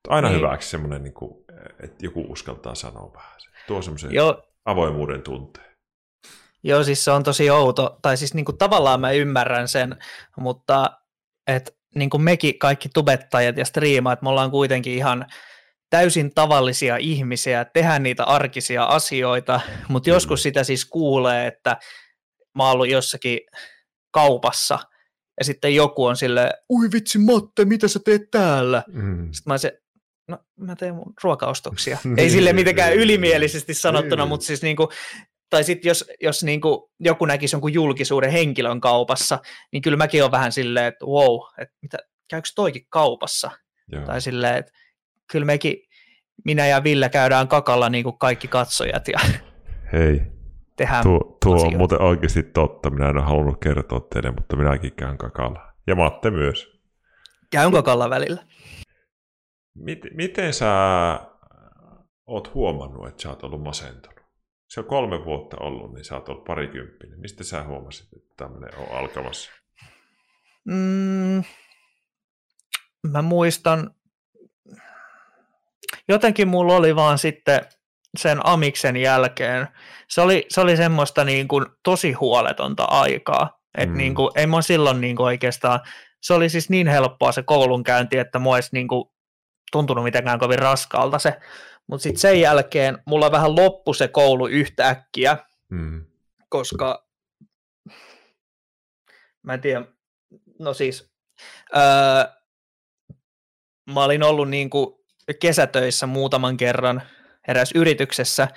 aina niin. hyväksi semmoinen, niin kuin, että joku uskaltaa sanoa vähän. Se tuo semmoisen Joo. avoimuuden tunteen. Joo, siis se on tosi outo, tai siis niin kuin tavallaan mä ymmärrän sen, mutta että niin kuin mekin kaikki tubettajat ja striimaat, me ollaan kuitenkin ihan täysin tavallisia ihmisiä, tehdään niitä arkisia asioita, mutta joskus sitä siis kuulee, että mä oon ollut jossakin kaupassa, ja sitten joku on sille, ui vitsi Matte, mitä sä teet täällä? Mm. Sitten mä se, no mä teen mun ruokaostoksia. Ei sille mitenkään ylimielisesti sanottuna, mutta siis niinku, tai sitten jos, jos niin kuin joku näkisi jonkun julkisuuden henkilön kaupassa, niin kyllä mäkin olen vähän silleen, että wow, että mitä, käykö toikin kaupassa? Joo. Tai silleen, että kyllä mekin, minä ja Ville käydään kakalla niin kuin kaikki katsojat ja Hei, tehdään tuo, tuo on muuten oikeasti totta. Minä en ole halunnut kertoa teille, mutta minäkin käyn kakalla. Ja Matte myös. Käyn kakalla välillä. Miten, miten sä oot huomannut, että sä oot ollut masentunut? Se on kolme vuotta ollut, niin sä oot ollut parikymppinen. Mistä sä huomasit, että tämmöinen on alkamassa? Mm, mä muistan, jotenkin mulla oli vaan sitten sen amiksen jälkeen, se oli, se oli semmoista niin kuin tosi huoletonta aikaa. Et mm. niin kuin, ei mä silloin niin kuin oikeastaan, se oli siis niin helppoa se koulunkäynti, että mua olisi niin kuin tuntunut mitenkään kovin raskaalta se mutta sitten sen jälkeen mulla vähän loppu se koulu yhtäkkiä, mm. koska mä en tiedä, no siis öö, mä olin ollut niin kuin kesätöissä muutaman kerran eräs yrityksessä,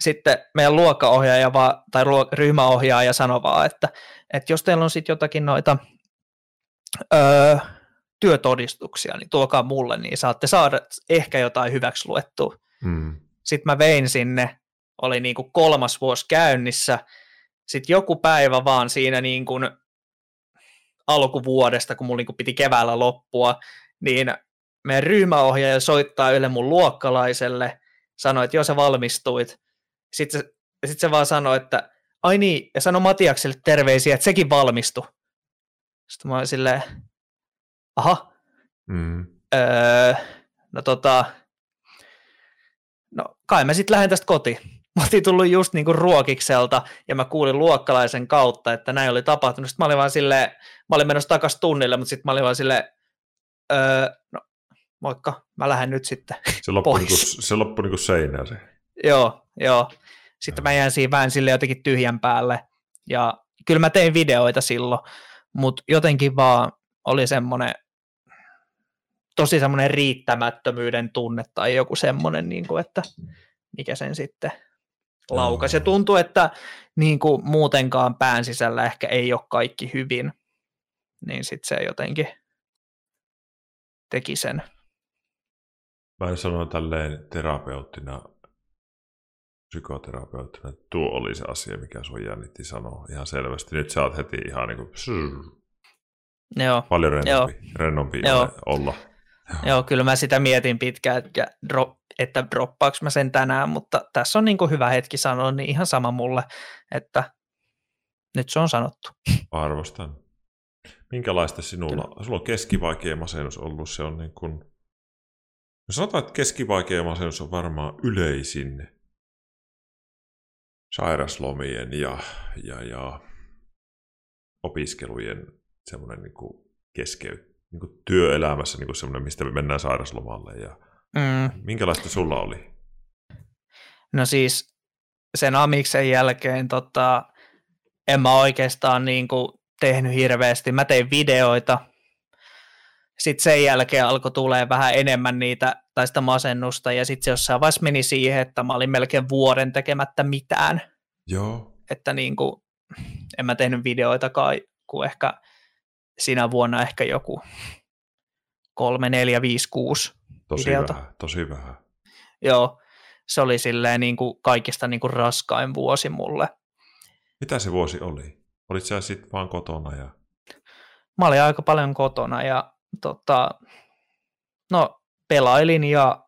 sitten meidän luokkaohjaaja va, tai ryhmäohjaaja sanoi vaan, että, että jos teillä on sitten jotakin noita öö, työtodistuksia, niin tuokaa mulle, niin saatte saada ehkä jotain hyväksi luettua. Hmm. Sitten mä vein sinne, oli niin kuin kolmas vuosi käynnissä, sitten joku päivä vaan siinä niin kuin alkuvuodesta, kun mulla niin kuin piti keväällä loppua, niin meidän ryhmäohjaaja soittaa ylle mun luokkalaiselle, sanoi, että joo sä valmistuit. Sitten se, sit se vaan sanoi, että ai niin, ja sano Matiakselle terveisiä, että sekin valmistui. Sitten mä olin silleen, aha, mm. öö, no tota, no kai mä sitten lähden tästä kotiin. Mä oltiin tullut just niinku ruokikselta ja mä kuulin luokkalaisen kautta, että näin oli tapahtunut. Sitten mä olin vaan silleen, mä olin menossa takaisin tunnille, mutta sitten mä olin vaan silleen, öö, no moikka, mä lähden nyt sitten Se loppui, niinku, se loppui niinku seinään se. Joo, joo. Sitten mä jäin siinä vähän sille jotenkin tyhjän päälle. Ja kyllä mä tein videoita silloin, mutta jotenkin vaan oli semmoinen tosi semmoinen riittämättömyyden tunne tai joku semmoinen, niin kuin, että mikä sen sitten laukas. Ja tuntuu, että niin kuin muutenkaan pään sisällä ehkä ei ole kaikki hyvin, niin sitten se jotenkin teki sen. Mä sanoin tälleen terapeuttina, psykoterapeuttina, että tuo oli se asia, mikä sun jännitti sanoa ihan selvästi. Nyt sä oot heti ihan niin kuin, Joo. paljon rennompi, Joo. rennompi Joo. olla. Joo. Kyllä mä sitä mietin pitkään, että, drop, että droppaaks mä sen tänään, mutta tässä on niin kuin hyvä hetki sanoa, niin ihan sama mulle, että nyt se on sanottu. Arvostan. Minkälaista sinulla, kyllä. sulla on keskivaikea masennus ollut, se on niin kuin, no sanotaan, että keskivaikea masennus on varmaan yleisin sairaslomien ja, ja, ja opiskelujen semmoinen niin keskeyt, niin kuin työelämässä niin kuin semmoinen, mistä me mennään sairaslomalle. Ja mm. Minkälaista sulla oli? No siis sen amiksen jälkeen tota, en mä oikeastaan niin kuin tehnyt hirveästi. Mä tein videoita, sitten sen jälkeen alkoi tulee vähän enemmän niitä, tai sitä masennusta, ja sitten se jossain vaiheessa meni siihen, että mä olin melkein vuoden tekemättä mitään. Joo. Että niin kuin, en mä tehnyt videoita kai, kuin ehkä sinä vuonna ehkä joku kolme, neljä, viisi, kuusi tosi videota. Vähän, tosi vähän. Joo, se oli silleen niin kuin kaikista niin kuin raskain vuosi mulle. Mitä se vuosi oli? Olit sä sitten vaan kotona? Ja... Mä olin aika paljon kotona ja tota, no, pelailin ja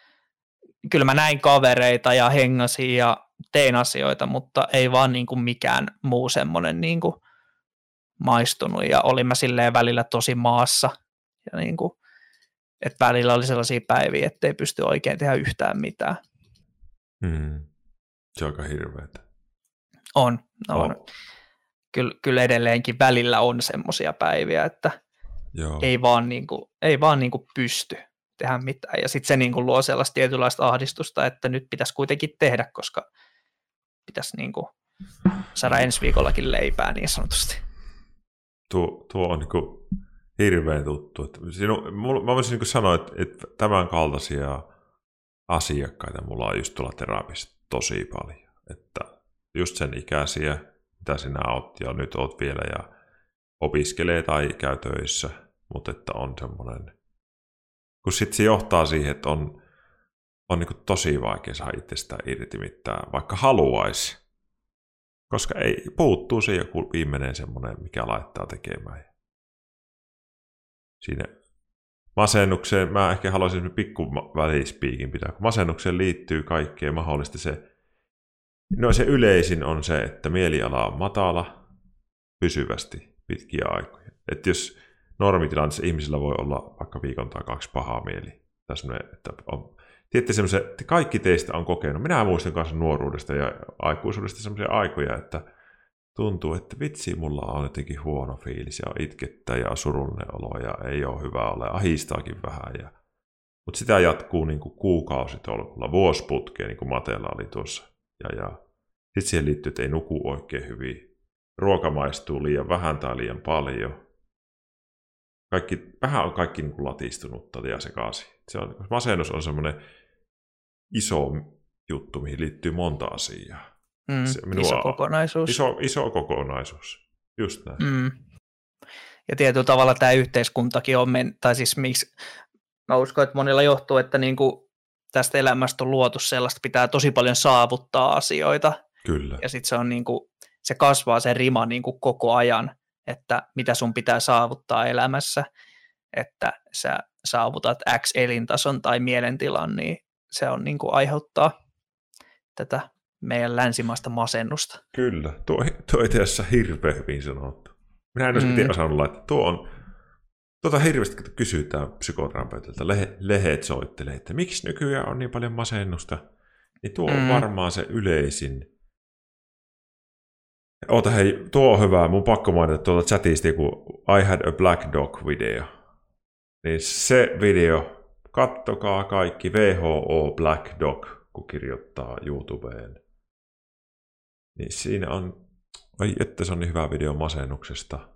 kyllä mä näin kavereita ja hengasin ja tein asioita, mutta ei vaan niin kuin mikään muu semmoinen niin kuin maistunut ja olin mä silleen välillä tosi maassa ja niin kuin, että välillä oli sellaisia päiviä, että ei pysty oikein tehdä yhtään mitään. Hmm. Se on aika hirveetä. On, no on. Oh. Kyllä, kyllä edelleenkin välillä on semmoisia päiviä, että Joo. ei vaan, niin kuin, ei vaan niin kuin pysty tehdä mitään. Ja sitten se niin kuin luo sellaista tietynlaista ahdistusta, että nyt pitäisi kuitenkin tehdä, koska pitäisi niin kuin saada ensi viikollakin leipää niin sanotusti. Tuo, tuo on niin kuin hirveän tuttu. Että sinu, mulla, mä voisin niin sanoa, että, että tämän kaltaisia asiakkaita mulla on just tuolla terapiassa tosi paljon. Että just sen ikäisiä, mitä sinä oot ja nyt oot vielä ja opiskelee tai käy töissä, mutta että on semmoinen, kun sitten se johtaa siihen, että on, on niin tosi vaikea saada itsestään irti mitään, vaikka haluaisi. Koska ei, puuttuu se joku viimeinen semmoinen, mikä laittaa tekemään. Siinä masennukseen, mä ehkä haluaisin pikku välispiikin pitää, kun masennukseen liittyy kaikkea mahdollista se, no se yleisin on se, että mieliala on matala pysyvästi pitkiä aikoja. Että jos normitilanteessa ihmisillä voi olla vaikka viikon tai kaksi pahaa mieli, tässä että on, tiedätte semmoisen, että kaikki teistä on kokenut, minä muistan kanssa nuoruudesta ja aikuisuudesta semmoisia aikoja, että tuntuu, että vitsi, mulla on jotenkin huono fiilis ja itkettää ja surullinen olo ja ei ole hyvä ole, ahistaakin vähän. Ja... Mutta sitä jatkuu niin kuin kuukausitolkulla, vuosiputkeen, niin kuin Mateella oli tuossa. Ja, ja... Sitten siihen liittyy, että ei nuku oikein hyvin. Ruoka maistuu liian vähän tai liian paljon. Kaikki, vähän on kaikki niin kuin latistunutta ja sekaisin. Se on, masennus on semmoinen iso juttu, mihin liittyy monta asiaa. Mm, se minua, iso kokonaisuus. Iso, iso kokonaisuus, just näin. Mm. Ja tietyllä tavalla tämä yhteiskuntakin on, men- tai siis miksi, mä uskon, että monilla johtuu, että niin kuin tästä elämästä on luotu sellaista, pitää tosi paljon saavuttaa asioita. Kyllä. Ja sitten se on niin kuin, se kasvaa se rima niin kuin koko ajan, että mitä sun pitää saavuttaa elämässä, että sä saavutat X elintason tai mielentilan, niin se on niin kuin aiheuttaa tätä meidän länsimaista masennusta. Kyllä, tuo, tuo itse asiassa hirveän hyvin sanottu. Minä en olisi mm. osannut laittaa. Tuo on, tuota hirveästi kysytään psykoterapeutilta, lehe, lehet soittelee, että miksi nykyään on niin paljon masennusta, niin tuo mm. on varmaan se yleisin. Oota hei, tuo on hyvä. Mun pakko mainita tuolta chatista, kun I had a black dog video. Niin se video, kattokaa kaikki WHO Black Dog, kun kirjoittaa YouTubeen. Niin siinä on, ai että se on niin hyvä video masennuksesta.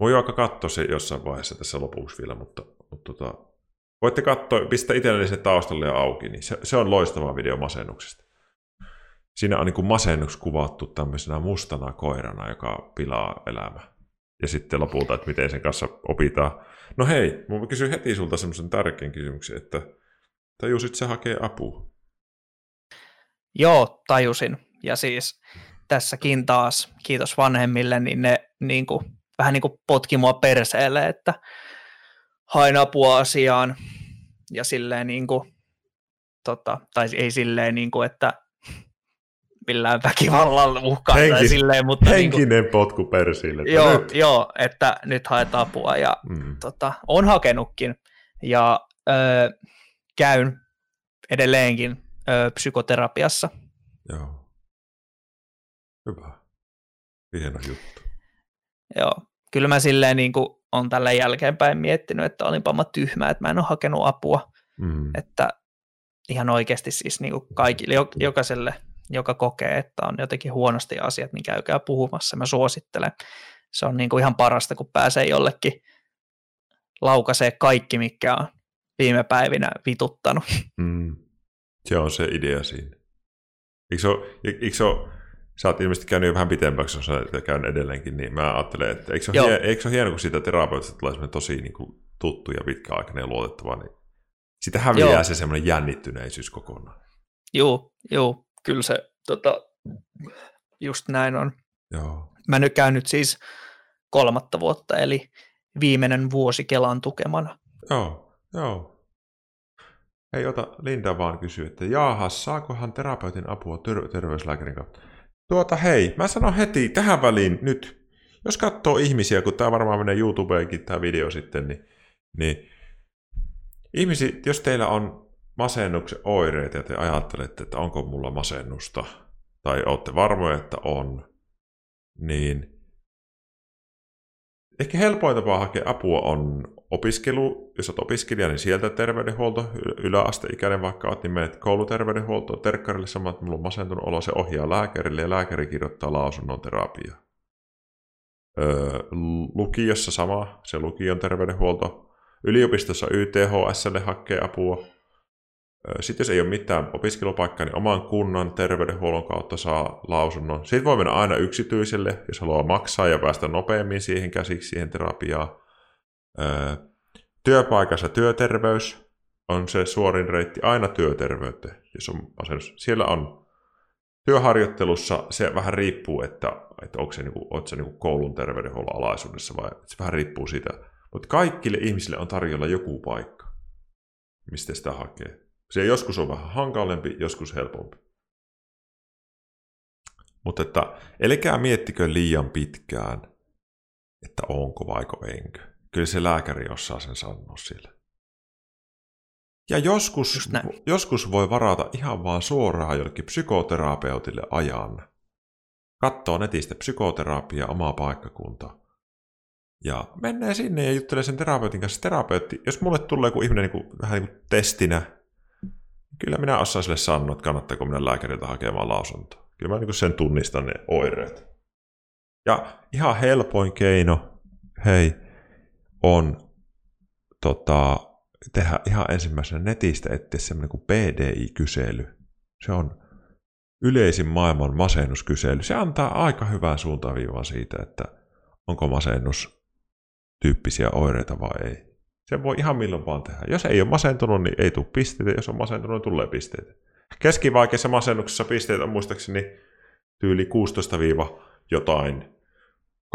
Voi aika katsoa se jossain vaiheessa tässä lopuksi vielä, mutta, mutta tota, voitte katsoa, pistä itselleni se taustalle ja auki, niin se, se on loistava video masennuksesta. Siinä on niin masennus kuvattu tämmöisenä mustana koirana, joka pilaa elämää. Ja sitten lopulta, että miten sen kanssa opitaan. No hei, mä kysyn heti sulta semmoisen tärkeän kysymyksen, että tajusit se hakee apua? Joo, tajusin. Ja siis tässäkin taas, kiitos vanhemmille, niin ne niin kuin, vähän niin kuin potki mua perseelle, että hain apua asiaan. Ja silleen niin kuin, tota, tai ei silleen niin kuin, että millään väkivallalla uhkaan Henki, tai silleen, mutta... Henkinen niin kuin, potku persille. Joo, nyt. joo, että nyt haet apua ja mm. tota, on hakenutkin ja ö, käyn edelleenkin ö, psykoterapiassa. Joo. Hyvä. Hieno juttu. Joo. Kyllä mä silleen niin kuin on tällä jälkeenpäin miettinyt, että olinpa mä tyhmä, että mä en ole hakenut apua. Mm. Että ihan oikeasti siis niin kuin kaikille, jokaiselle, joka kokee, että on jotenkin huonosti asiat, niin käykää puhumassa. Mä suosittelen. Se on niin kuin ihan parasta, kun pääsee jollekin laukasee kaikki, mikä on viime päivinä vituttanut. Mm. Se on se idea siinä. Eikö se ole, eikö se ole sä oot ilmeisesti käynyt jo vähän pitempäksi, jos käyn edelleenkin, niin mä ajattelen, että eikö se ole, hie- eikö se ole hieno, kun siitä terapeutista tulee tosi niin kuin, tuttu ja pitkäaikainen ja luotettava, niin Sitä häviää joo. se semmoinen jännittyneisyys kokonaan. Joo, joo, kyllä se tota, just näin on. Joo. Mä nyt käyn nyt siis kolmatta vuotta, eli viimeinen vuosi Kelan tukemana. Joo, joo. Ei ota, Linda vaan kysyy, että jaahas, saakohan terapeutin apua ter- terveyslääkärin kautta? Tuota hei, mä sanon heti tähän väliin nyt, jos katsoo ihmisiä, kun tämä varmaan menee YouTubeenkin tämä video sitten, niin, niin ihmisi, jos teillä on masennuksen oireita ja te ajattelette, että onko mulla masennusta, tai olette varmoja, että on, niin ehkä helpoin tapa hakea apua on opiskelu. Jos olet opiskelija, niin sieltä terveydenhuolto, yläasteikäinen vaikka olet, niin menet kouluterveydenhuoltoon terkkarille samaan, että mulla on masentunut olo, se ohjaa lääkärille ja lääkäri kirjoittaa lausunnon terapiaa. Öö, lukiossa sama, se lukion terveydenhuolto. Yliopistossa YTHSlle hakee apua. Sitten jos ei ole mitään opiskelupaikkaa, niin oman kunnan terveydenhuollon kautta saa lausunnon. Sitten voi mennä aina yksityiselle, jos haluaa maksaa ja päästä nopeammin siihen käsiksi siihen terapiaan. Työpaikassa työterveys on se suorin reitti aina työterveyteen, jos on asennus. Siellä on työharjoittelussa, se vähän riippuu, että, että onko se, niin kuin, onko se niin kuin koulun terveydenhuollon alaisuudessa vai se vähän riippuu siitä. Mutta kaikille ihmisille on tarjolla joku paikka, mistä sitä hakee. Se joskus on vähän hankalempi, joskus helpompi. Mutta että älkää miettikö liian pitkään, että onko vaiko enkö. Kyllä se lääkäri osaa sen sanoa sille. Ja joskus, joskus voi varata ihan vaan suoraan jollekin psykoterapeutille ajan. Katsoo netistä psykoterapia omaa paikkakuntaa. Ja menee sinne ja juttelee sen terapeutin kanssa. Terapeutti, jos mulle tulee joku ihminen niin kuin, vähän niin kuin testinä, kyllä minä osaan sille sanoa, että kannattaako minä lääkäriltä hakemaan lausuntoa. Kyllä mä niin sen tunnistan ne oireet. Ja ihan helpoin keino, hei, on tota, tehdä ihan ensimmäisenä netistä etsiä semmoinen kuin PDI-kysely. Se on yleisin maailman masennuskysely. Se antaa aika hyvän suuntaviivan siitä, että onko masennus tyyppisiä oireita vai ei. Se voi ihan milloin vaan tehdä. Jos ei ole masentunut, niin ei tule pisteitä. Jos on masentunut, niin tulee pisteitä. Keskivaikeassa masennuksessa pisteitä on muistaakseni tyyli 16 jotain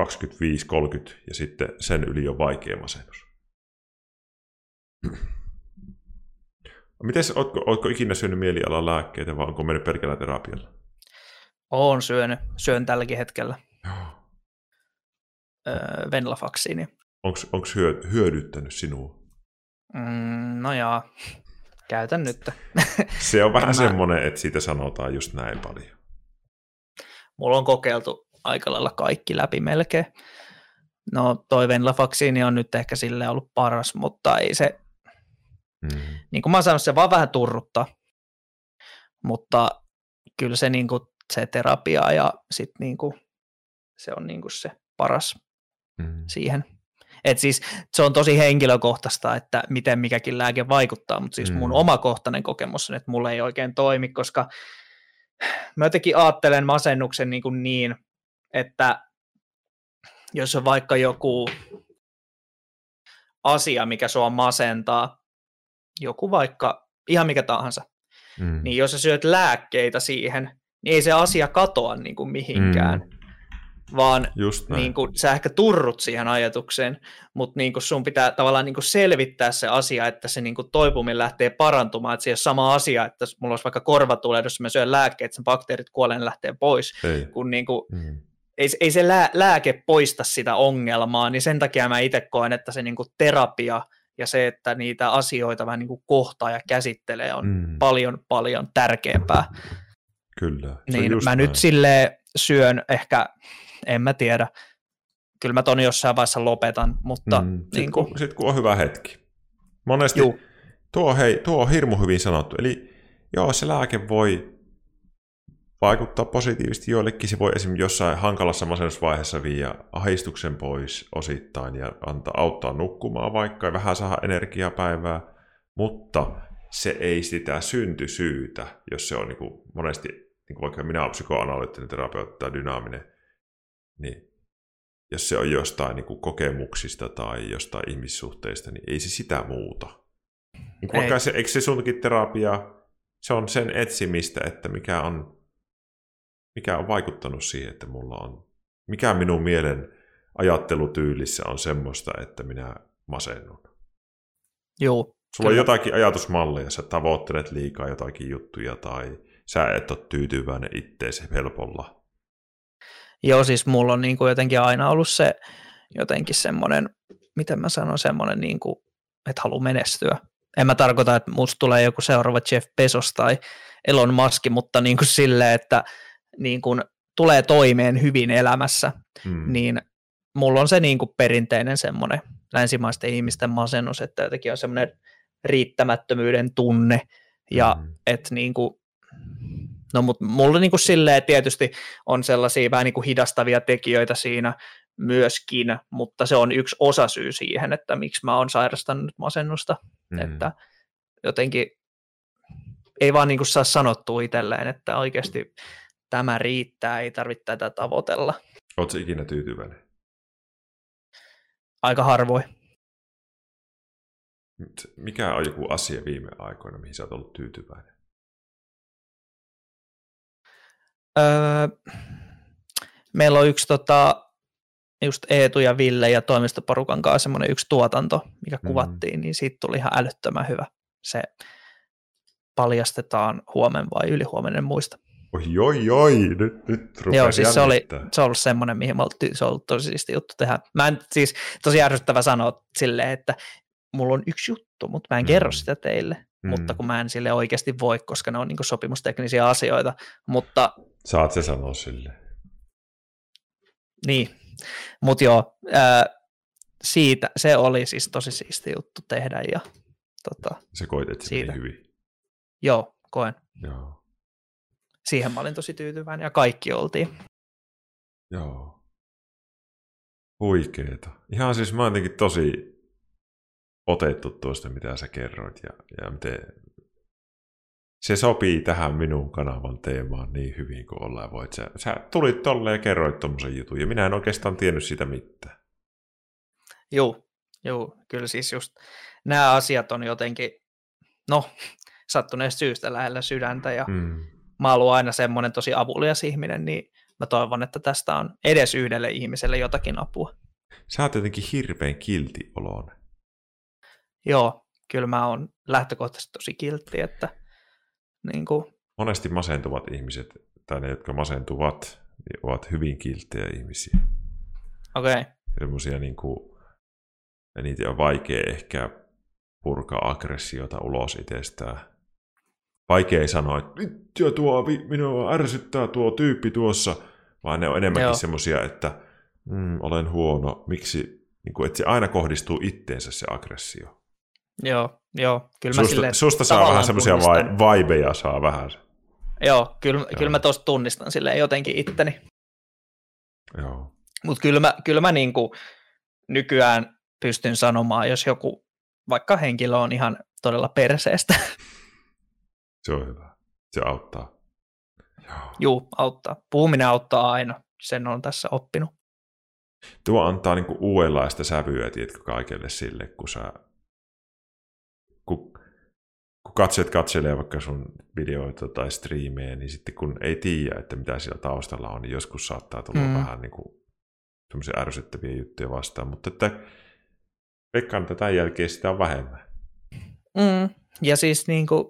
25-30 ja sitten sen yli on vaikea masennus. Miten ootko, ootko ikinä syönyt mielialan lääkkeitä vai onko mennyt perkele terapialla? Olen syönyt. Syön tälläkin hetkellä. Öö, Venlafaksiini. Onko hyö, hyödyttänyt sinua? Mm, no jaa, käytän nyt. Se on vähän mä... semmoinen, että siitä sanotaan just näin paljon. Mulla on kokeiltu aika lailla kaikki läpi melkein. No toi Venlafaksiini on nyt ehkä sille ollut paras, mutta ei se, mm. niin kuin mä oon sanonut, se vaan vähän turruttaa. Mutta kyllä se, niin kuin, se terapia ja sit niin kuin, se on niin kuin se paras mm. siihen. Et siis se on tosi henkilökohtaista, että miten mikäkin lääke vaikuttaa, mutta siis mm. mun omakohtainen kokemus on, että mulle ei oikein toimi, koska mä jotenkin ajattelen masennuksen niin, kuin niin että jos on vaikka joku asia, mikä sua masentaa, joku vaikka ihan mikä tahansa, mm. niin jos sä syöt lääkkeitä siihen, niin ei se asia katoa niin kuin mihinkään. Mm vaan niin kuin, sä ehkä turrut siihen ajatukseen, mutta niin kuin sun pitää tavallaan niin kuin selvittää se asia, että se niin kuin toipuminen lähtee parantumaan, että se ei ole sama asia, että mulla olisi vaikka korvatulehdus, mä syön lääkkeet, sen bakteerit kuolee, ne lähtee pois, ei. kun niin kuin, mm. ei, ei se lää, lääke poista sitä ongelmaa, niin sen takia mä itse koen, että se niin kuin terapia ja se, että niitä asioita vähän niin kuin kohtaa ja käsittelee on mm. paljon, paljon tärkeämpää. Kyllä. Niin mä näin. nyt sille syön ehkä en mä tiedä. Kyllä mä ton jossain vaiheessa lopetan, mutta... Mm, Sitten niin kun, sit, kun on hyvä hetki. Monesti tuo, hei, tuo on hirmu hyvin sanottu. Eli joo, se lääke voi vaikuttaa positiivisesti joillekin. Se voi esimerkiksi jossain hankalassa masennusvaiheessa viiä ahistuksen pois osittain ja antaa, auttaa nukkumaan vaikka ja vähän saada energiaa päivää, mutta se ei sitä synty syytä, jos se on niin kuin monesti, niin kuin vaikka minä olen psykoanalyyttinen terapeutti tai dynaaminen, niin jos se on jostain niin kuin kokemuksista tai jostain ihmissuhteista, niin ei se sitä muuta. Niin vaikka se, eikö se sunkin terapia, se on sen etsimistä, että mikä on, mikä on vaikuttanut siihen, että mulla on, mikä minun mielen ajattelutyylissä on semmoista, että minä masennun. Joo. Sulla kyllä. on jotakin ajatusmalleja, sä tavoittelet liikaa jotakin juttuja tai sä et ole tyytyväinen itteesi helpolla. Joo, siis mulla on niin kuin jotenkin aina ollut se jotenkin semmoinen, miten mä sanon, semmoinen, niin kuin, että haluaa menestyä. En mä tarkoita, että musta tulee joku seuraava Jeff Bezos tai Elon Musk, mutta niin kuin silleen, että niin kuin tulee toimeen hyvin elämässä, hmm. niin mulla on se niin kuin perinteinen semmoinen länsimaisten ihmisten masennus, että jotenkin on semmoinen riittämättömyyden tunne, ja hmm. että niin kuin, no mutta mulla niin kuin silleen tietysti on sellaisia vähän niin kuin hidastavia tekijöitä siinä myöskin, mutta se on yksi osa syy siihen, että miksi mä oon sairastanut masennusta, hmm. että jotenkin ei vaan niin kuin saa sanottua itselleen, että oikeasti tämä riittää, ei tarvitse tätä tavoitella. Oletko ikinä tyytyväinen? aika harvoin. Mikä on joku asia viime aikoina, mihin sä oot ollut tyytyväinen? Öö, meillä on yksi tota, just Eetu ja Ville ja toimistoporukan kanssa semmoinen yksi tuotanto, mikä mm. kuvattiin, niin siitä tuli ihan älyttömän hyvä. Se paljastetaan huomen vai ylihuomenna muista. Oi, oi, oi, nyt, nyt Joo, siis se, oli, se on ollut semmoinen, mihin mä oltiin, se on ollut tosi siisti juttu tehdä. Mä en, siis tosi ärsyttävä sanoa silleen, että mulla on yksi juttu, mutta mä en mm. kerro sitä teille, mm. mutta kun mä en sille oikeasti voi, koska ne on niin sopimusteknisiä asioita, mutta... Saat se sanoa sille. Niin, mutta joo, ää, siitä, se oli siis tosi siisti juttu tehdä ja tota, Se koit, että se hyvin. Joo, koen. Joo siihen mä olin tosi tyytyväinen ja kaikki oltiin. Joo. Huikeeta. Ihan siis mä oon jotenkin tosi otettu tuosta, mitä sä kerroit ja, ja miten se sopii tähän minun kanavan teemaan niin hyvin kuin ollaan voit. Sä, sä tulit tolle ja kerroit tommosen jutun ja minä en oikeastaan tiennyt sitä mitään. Joo, joo, kyllä siis just nämä asiat on jotenkin, no, sattuneesta syystä lähellä sydäntä ja mm mä oon aina semmoinen tosi avulias ihminen, niin mä toivon, että tästä on edes yhdelle ihmiselle jotakin apua. Sä oot jotenkin hirveän kilti oloon. Joo, kyllä mä oon lähtökohtaisesti tosi kiltti, että niin kuin... Monesti masentuvat ihmiset, tai ne, jotka masentuvat, niin ovat hyvin kilttejä ihmisiä. Okei. Okay. Semmoisia niin kuin, niitä on vaikea ehkä purkaa aggressiota ulos itsestään vaikea sanoa, että vittu tuo, minua ärsyttää tuo tyyppi tuossa, vaan ne on enemmänkin semmoisia, että mm, olen huono, miksi, niin kuin, että se aina kohdistuu itteensä se aggressio. Joo, joo. Kyllä susta, silleen, susta saa vähän semmoisia vai, vibeja, saa vähän. Joo, kyllä, joo. kyllä mä tuosta tunnistan silleen jotenkin itteni. Joo. Mutta kyllä mä, kyllä mä niinku nykyään pystyn sanomaan, jos joku vaikka henkilö on ihan todella perseestä, Se on hyvä. Se auttaa. Joo. Juu, auttaa. Puhuminen auttaa aina. Sen on tässä oppinut. Tuo antaa niinku uudenlaista sävyä, tiedätkö, kaikelle sille, kun sä kun katset katselee vaikka sun videoita tai striimejä, niin sitten kun ei tiedä, että mitä siellä taustalla on, niin joskus saattaa tulla mm. vähän niin kuin semmoisia ärsyttäviä juttuja vastaan, mutta että veikkaan, että tämän jälkeen sitä on vähemmän. Mm. Ja siis niin kuin,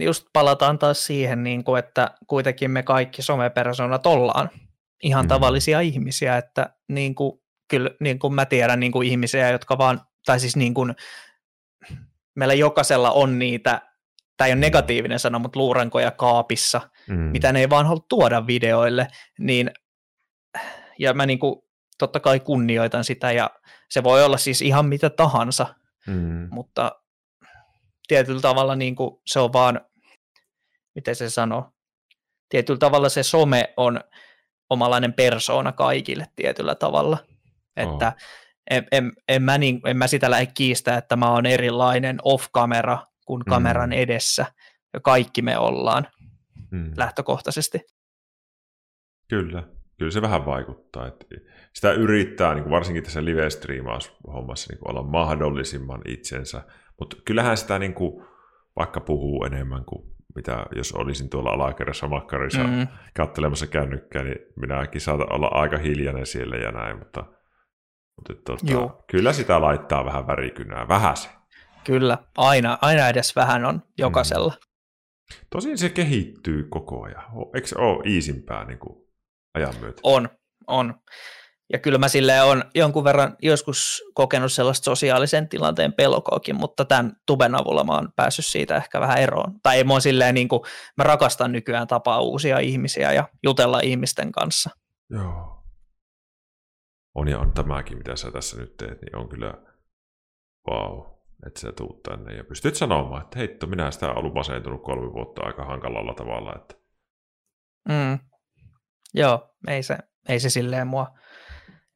just palataan taas siihen, niin kuin, että kuitenkin me kaikki somepersonat ollaan ihan mm. tavallisia ihmisiä, että niin kuin, kyllä niin kuin mä tiedän niin kuin ihmisiä, jotka vaan, tai siis niin kuin, meillä jokaisella on niitä, tämä ei ole negatiivinen sana, mutta luurankoja kaapissa, mm. mitä ne ei vaan halua tuoda videoille, niin ja mä niin kuin, totta kai kunnioitan sitä ja se voi olla siis ihan mitä tahansa, mm. mutta tietyllä tavalla niin kuin se on vaan, miten se sanoo, tietyllä tavalla se some on omalainen persoona kaikille tietyllä tavalla. Että oh. en, en, en, mä niin, en mä sitä lähde kiistää, että mä oon erilainen kuin mm. kameran edessä. Ja kaikki me ollaan mm. lähtökohtaisesti. Kyllä, kyllä se vähän vaikuttaa. Että sitä yrittää, niin kuin varsinkin tässä live-striimaushommassa, niin olla mahdollisimman itsensä, Mutta kyllähän sitä niin kuin, vaikka puhuu enemmän kuin mitä jos olisin tuolla alakerrassa makkarissa mm. kattelemassa kännykkää, niin minäkin saatan olla aika hiljainen siellä ja näin, mutta, mutta tuota, kyllä sitä laittaa vähän värikynää, vähän se. Kyllä, aina, aina edes vähän on jokaisella. Mm. Tosin se kehittyy koko ajan. Eikö se ole iisimpää niin kuin ajan myötä? On, on. Ja kyllä mä sille on jonkun verran joskus kokenut sellaista sosiaalisen tilanteen pelokoakin, mutta tämän tuben avulla mä oon päässyt siitä ehkä vähän eroon. Tai ei mä silleen niin kuin, mä rakastan nykyään tapaa uusia ihmisiä ja jutella ihmisten kanssa. Joo. On ja on tämäkin, mitä sä tässä nyt teet, niin on kyllä wow, että sä tuut tänne ja pystyt sanomaan, että heitto, minä sitä ollut masentunut kolme vuotta aika hankalalla tavalla. Että... Mm. Joo, ei se, ei se silleen mua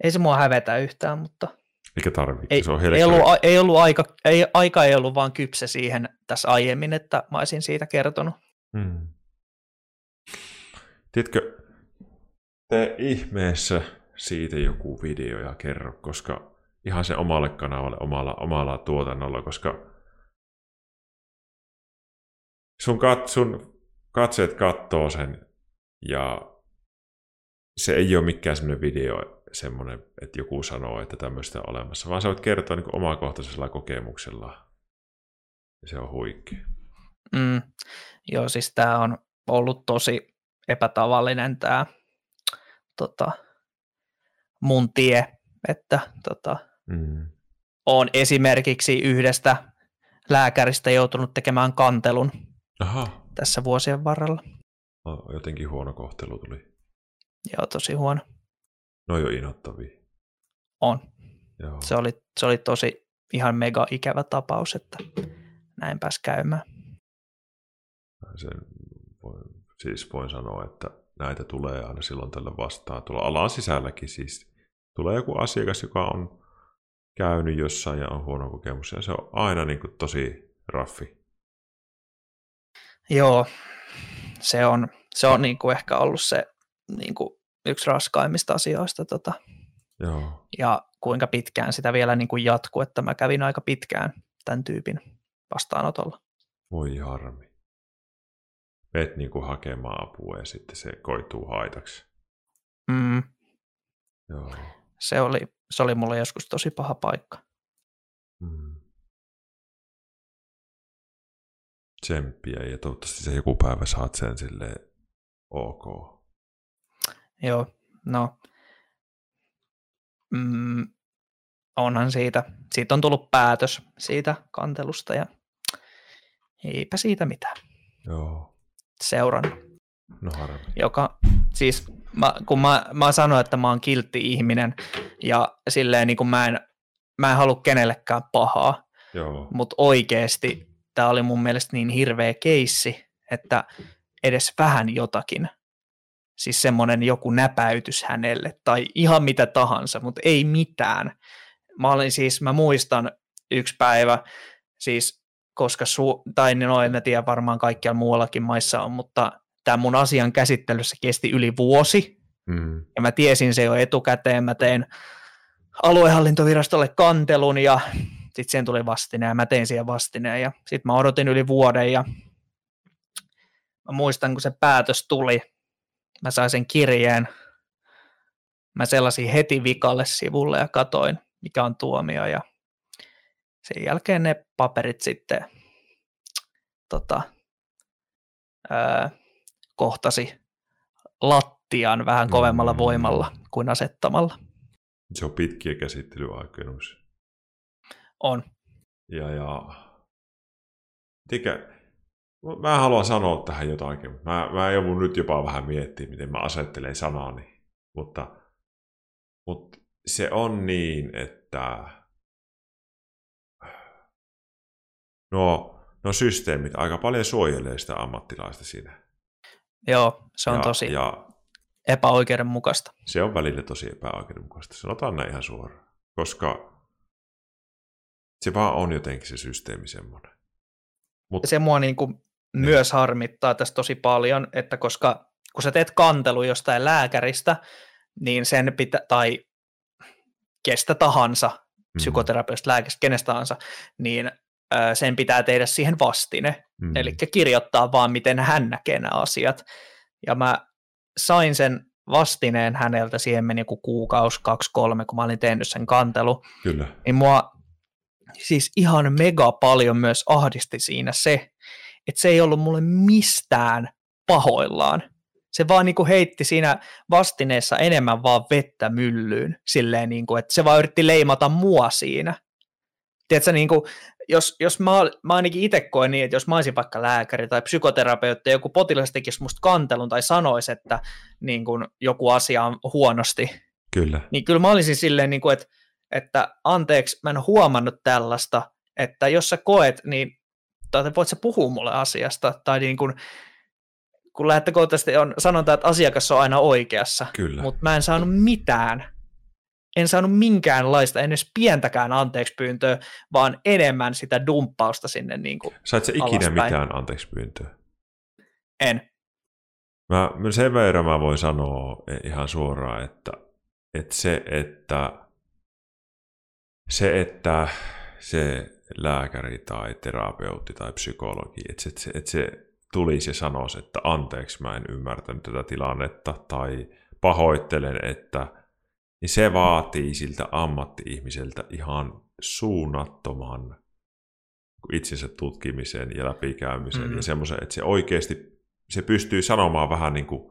ei se mua hävetä yhtään, mutta... Eikä tarvitse, ei, se on ei ollut, ei ollut aika, ei, aika ei ollut vaan kypsä siihen tässä aiemmin, että mä olisin siitä kertonut. Hmm. Tiedätkö, tee ihmeessä siitä joku video ja kerro, koska ihan se omalle kanavalle, omalla, omalla tuotannolla, koska sun, kat, sun katseet katsoo sen ja se ei ole mikään semmoinen video, semmoinen, että joku sanoo, että tämmöistä on olemassa, vaan sä voit kertoa niin omakohtaisella kokemuksella. Se on huikea. Mm, joo, siis tämä on ollut tosi epätavallinen tämä tota, mun tie, että tota, mm. on esimerkiksi yhdestä lääkäristä joutunut tekemään kantelun Aha. tässä vuosien varrella. No, jotenkin huono kohtelu tuli. Joo, tosi huono. No jo inhottavia. On. Joo. Se, oli, se oli tosi ihan mega ikävä tapaus, että näin pääsi käymään. Sen voin, siis voin sanoa, että näitä tulee aina silloin tällä vastaan. Tuolla alan sisälläkin siis tulee joku asiakas, joka on käynyt jossain ja on huono kokemus, ja se on aina niin kuin tosi raffi. Joo, se on, se on niin kuin ehkä ollut se niin kuin yksi raskaimmista asioista. Tota. Joo. Ja kuinka pitkään sitä vielä niin kuin jatkuu, että mä kävin aika pitkään tämän tyypin vastaanotolla. Voi harmi. Meet niin kuin hakemaan apua ja sitten se koituu haitaksi. Mm. Joo. Se oli, se oli mulle joskus tosi paha paikka. Mm. Tsemppiä ja toivottavasti se joku päivä saat sen silleen ok. Joo, no mm, onhan siitä, siitä on tullut päätös siitä kantelusta ja eipä siitä mitään. Joo. Seuran. No harmi. Joka, siis mä, kun mä, mä sanoin, että mä oon kiltti ihminen ja silleen niin kuin mä en, mä en halua kenellekään pahaa, mutta oikeasti tämä oli mun mielestä niin hirveä keissi, että edes vähän jotakin siis semmoinen joku näpäytys hänelle tai ihan mitä tahansa, mutta ei mitään. Mä olin siis, mä muistan yksi päivä, siis koska, su- tai no en tiedä, varmaan kaikkialla muuallakin maissa on, mutta tämä mun asian käsittelyssä kesti yli vuosi, mm. ja mä tiesin se jo etukäteen, mä tein aluehallintovirastolle kantelun, ja sitten siihen tuli vastine, ja mä tein siihen vastineen, ja sitten mä odotin yli vuoden, ja mä muistan, kun se päätös tuli, mä sain sen kirjeen, mä selasin heti vikalle sivulle ja katoin, mikä on tuomio ja sen jälkeen ne paperit sitten tota, ää, kohtasi lattian vähän kovemmalla mm. voimalla kuin asettamalla. Se on pitkiä käsittelyaikoja On. Ja, ja... Tikä, Mä haluan sanoa tähän jotakin. Mä, mä joudun nyt jopa vähän miettimään, miten mä asettelen sanani. Mutta, mutta se on niin, että no, no systeemit aika paljon suojelee sitä ammattilaista siinä. Joo, se on ja, tosi ja epäoikeudenmukaista. Se on välillä tosi epäoikeudenmukaista. Sanotaan näin ihan suoraan. Koska se vaan on jotenkin se systeemi semmoinen. Mut... Se mua niin kuin niin. myös harmittaa tässä tosi paljon, että koska kun sä teet kantelu jostain lääkäristä, niin sen pitää, tai kestä tahansa, mm-hmm. psykoterapeutista, lääkäristä, kenestä tahansa, niin sen pitää tehdä siihen vastine. Mm. Eli kirjoittaa vaan, miten hän näkee nämä asiat. Ja mä sain sen vastineen häneltä, siihen meni joku kuukausi, kaksi, kolme, kun mä olin tehnyt sen kantelu. Kyllä. Niin mua siis ihan mega paljon myös ahdisti siinä se, että se ei ollut mulle mistään pahoillaan. Se vaan niin kuin heitti siinä vastineessa enemmän vaan vettä myllyyn, silleen niin kuin, että se vaan yritti leimata mua siinä. Tiedätkö, niin kuin, jos, jos mä, mä ainakin itse koen niin, että jos mä olisin vaikka lääkäri tai psykoterapeutti joku potilas tekisi musta kantelun tai sanoisi, että niin kuin, joku asia on huonosti, kyllä. niin kyllä mä olisin silleen, niin kuin, että, että anteeksi, mä en huomannut tällaista, että jos sä koet, niin tai voit sä puhua mulle asiasta, tai niin kuin, kun lähtökohtaisesti on sanonta, että asiakas on aina oikeassa, mutta mä en saanut mitään en saanut minkäänlaista, en edes pientäkään anteeksi pyyntöä, vaan enemmän sitä dumppausta sinne niin kuin Sait sä ikinä alaspäin. mitään anteeksi pyyntöä? En. Mä, sen verran mä voin sanoa ihan suoraan, että, että se, että se, että se lääkäri tai terapeutti tai psykologi, että se, että se, että se tulisi ja sanoisi, että anteeksi mä en ymmärtänyt tätä tilannetta tai pahoittelen, että niin se vaatii siltä ammatti-ihmiseltä ihan suunnattoman itsensä tutkimisen ja läpikäymisen mm-hmm. ja semmoisen, että se oikeasti se pystyy sanomaan vähän niin kuin,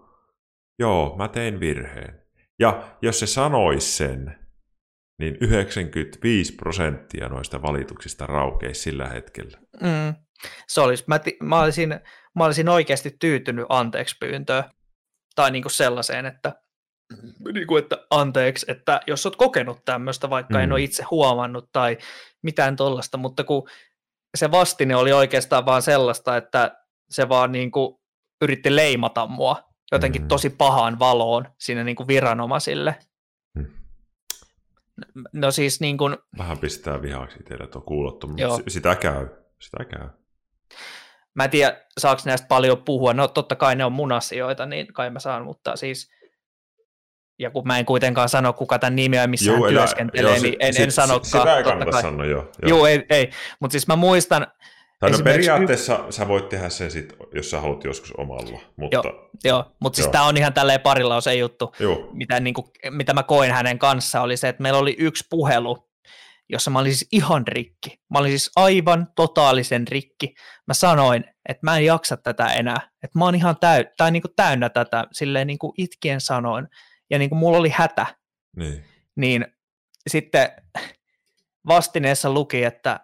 joo, mä tein virheen. Ja jos se sanoisi sen, niin 95 prosenttia noista valituksista raukeisi sillä hetkellä. Mm. Se olisi, mä, mä, olisin, mä olisin oikeasti tyytynyt anteeksi pyyntöön tai niin kuin sellaiseen, että niin kuin, että anteeksi, että jos olet kokenut tämmöistä, vaikka mm. en ole itse huomannut tai mitään tollasta, mutta kun se vastine oli oikeastaan vaan sellaista, että se vaan niin kuin yritti leimata mua jotenkin mm. tosi pahaan valoon sinne niin kuin viranomaisille. Mm. No siis niin kuin... Vähän pistää vihaksi teille tuo kuulottu, mutta Joo. sitä käy. Sitä käy. Mä en tiedä, saako näistä paljon puhua. No totta kai ne on mun asioita, niin kai mä saan, mutta siis ja kun mä en kuitenkaan sano, kuka tämän nimi on, missä Juu, hän työskentelee, joo, niin en, sit, en sanokaan. Sitä ei kannata sanoa, joo. Joo, ei, ei. mutta siis mä muistan... Tai no periaatteessa y- sä voit tehdä sen sit, jos sä haluat joskus omalla, mutta... Joo, joo mutta siis tämä on ihan tälleen parilla on se juttu, mitä, niin kuin, mitä mä koin hänen kanssa, oli se, että meillä oli yksi puhelu, jossa mä olin siis ihan rikki. Mä olin siis aivan totaalisen rikki. Mä sanoin, että mä en jaksa tätä enää, että mä oon ihan täy- tai niin kuin täynnä tätä, silleen niin kuin itkien sanoin, ja niin kuin mulla oli hätä, niin, niin sitten vastineessa luki, että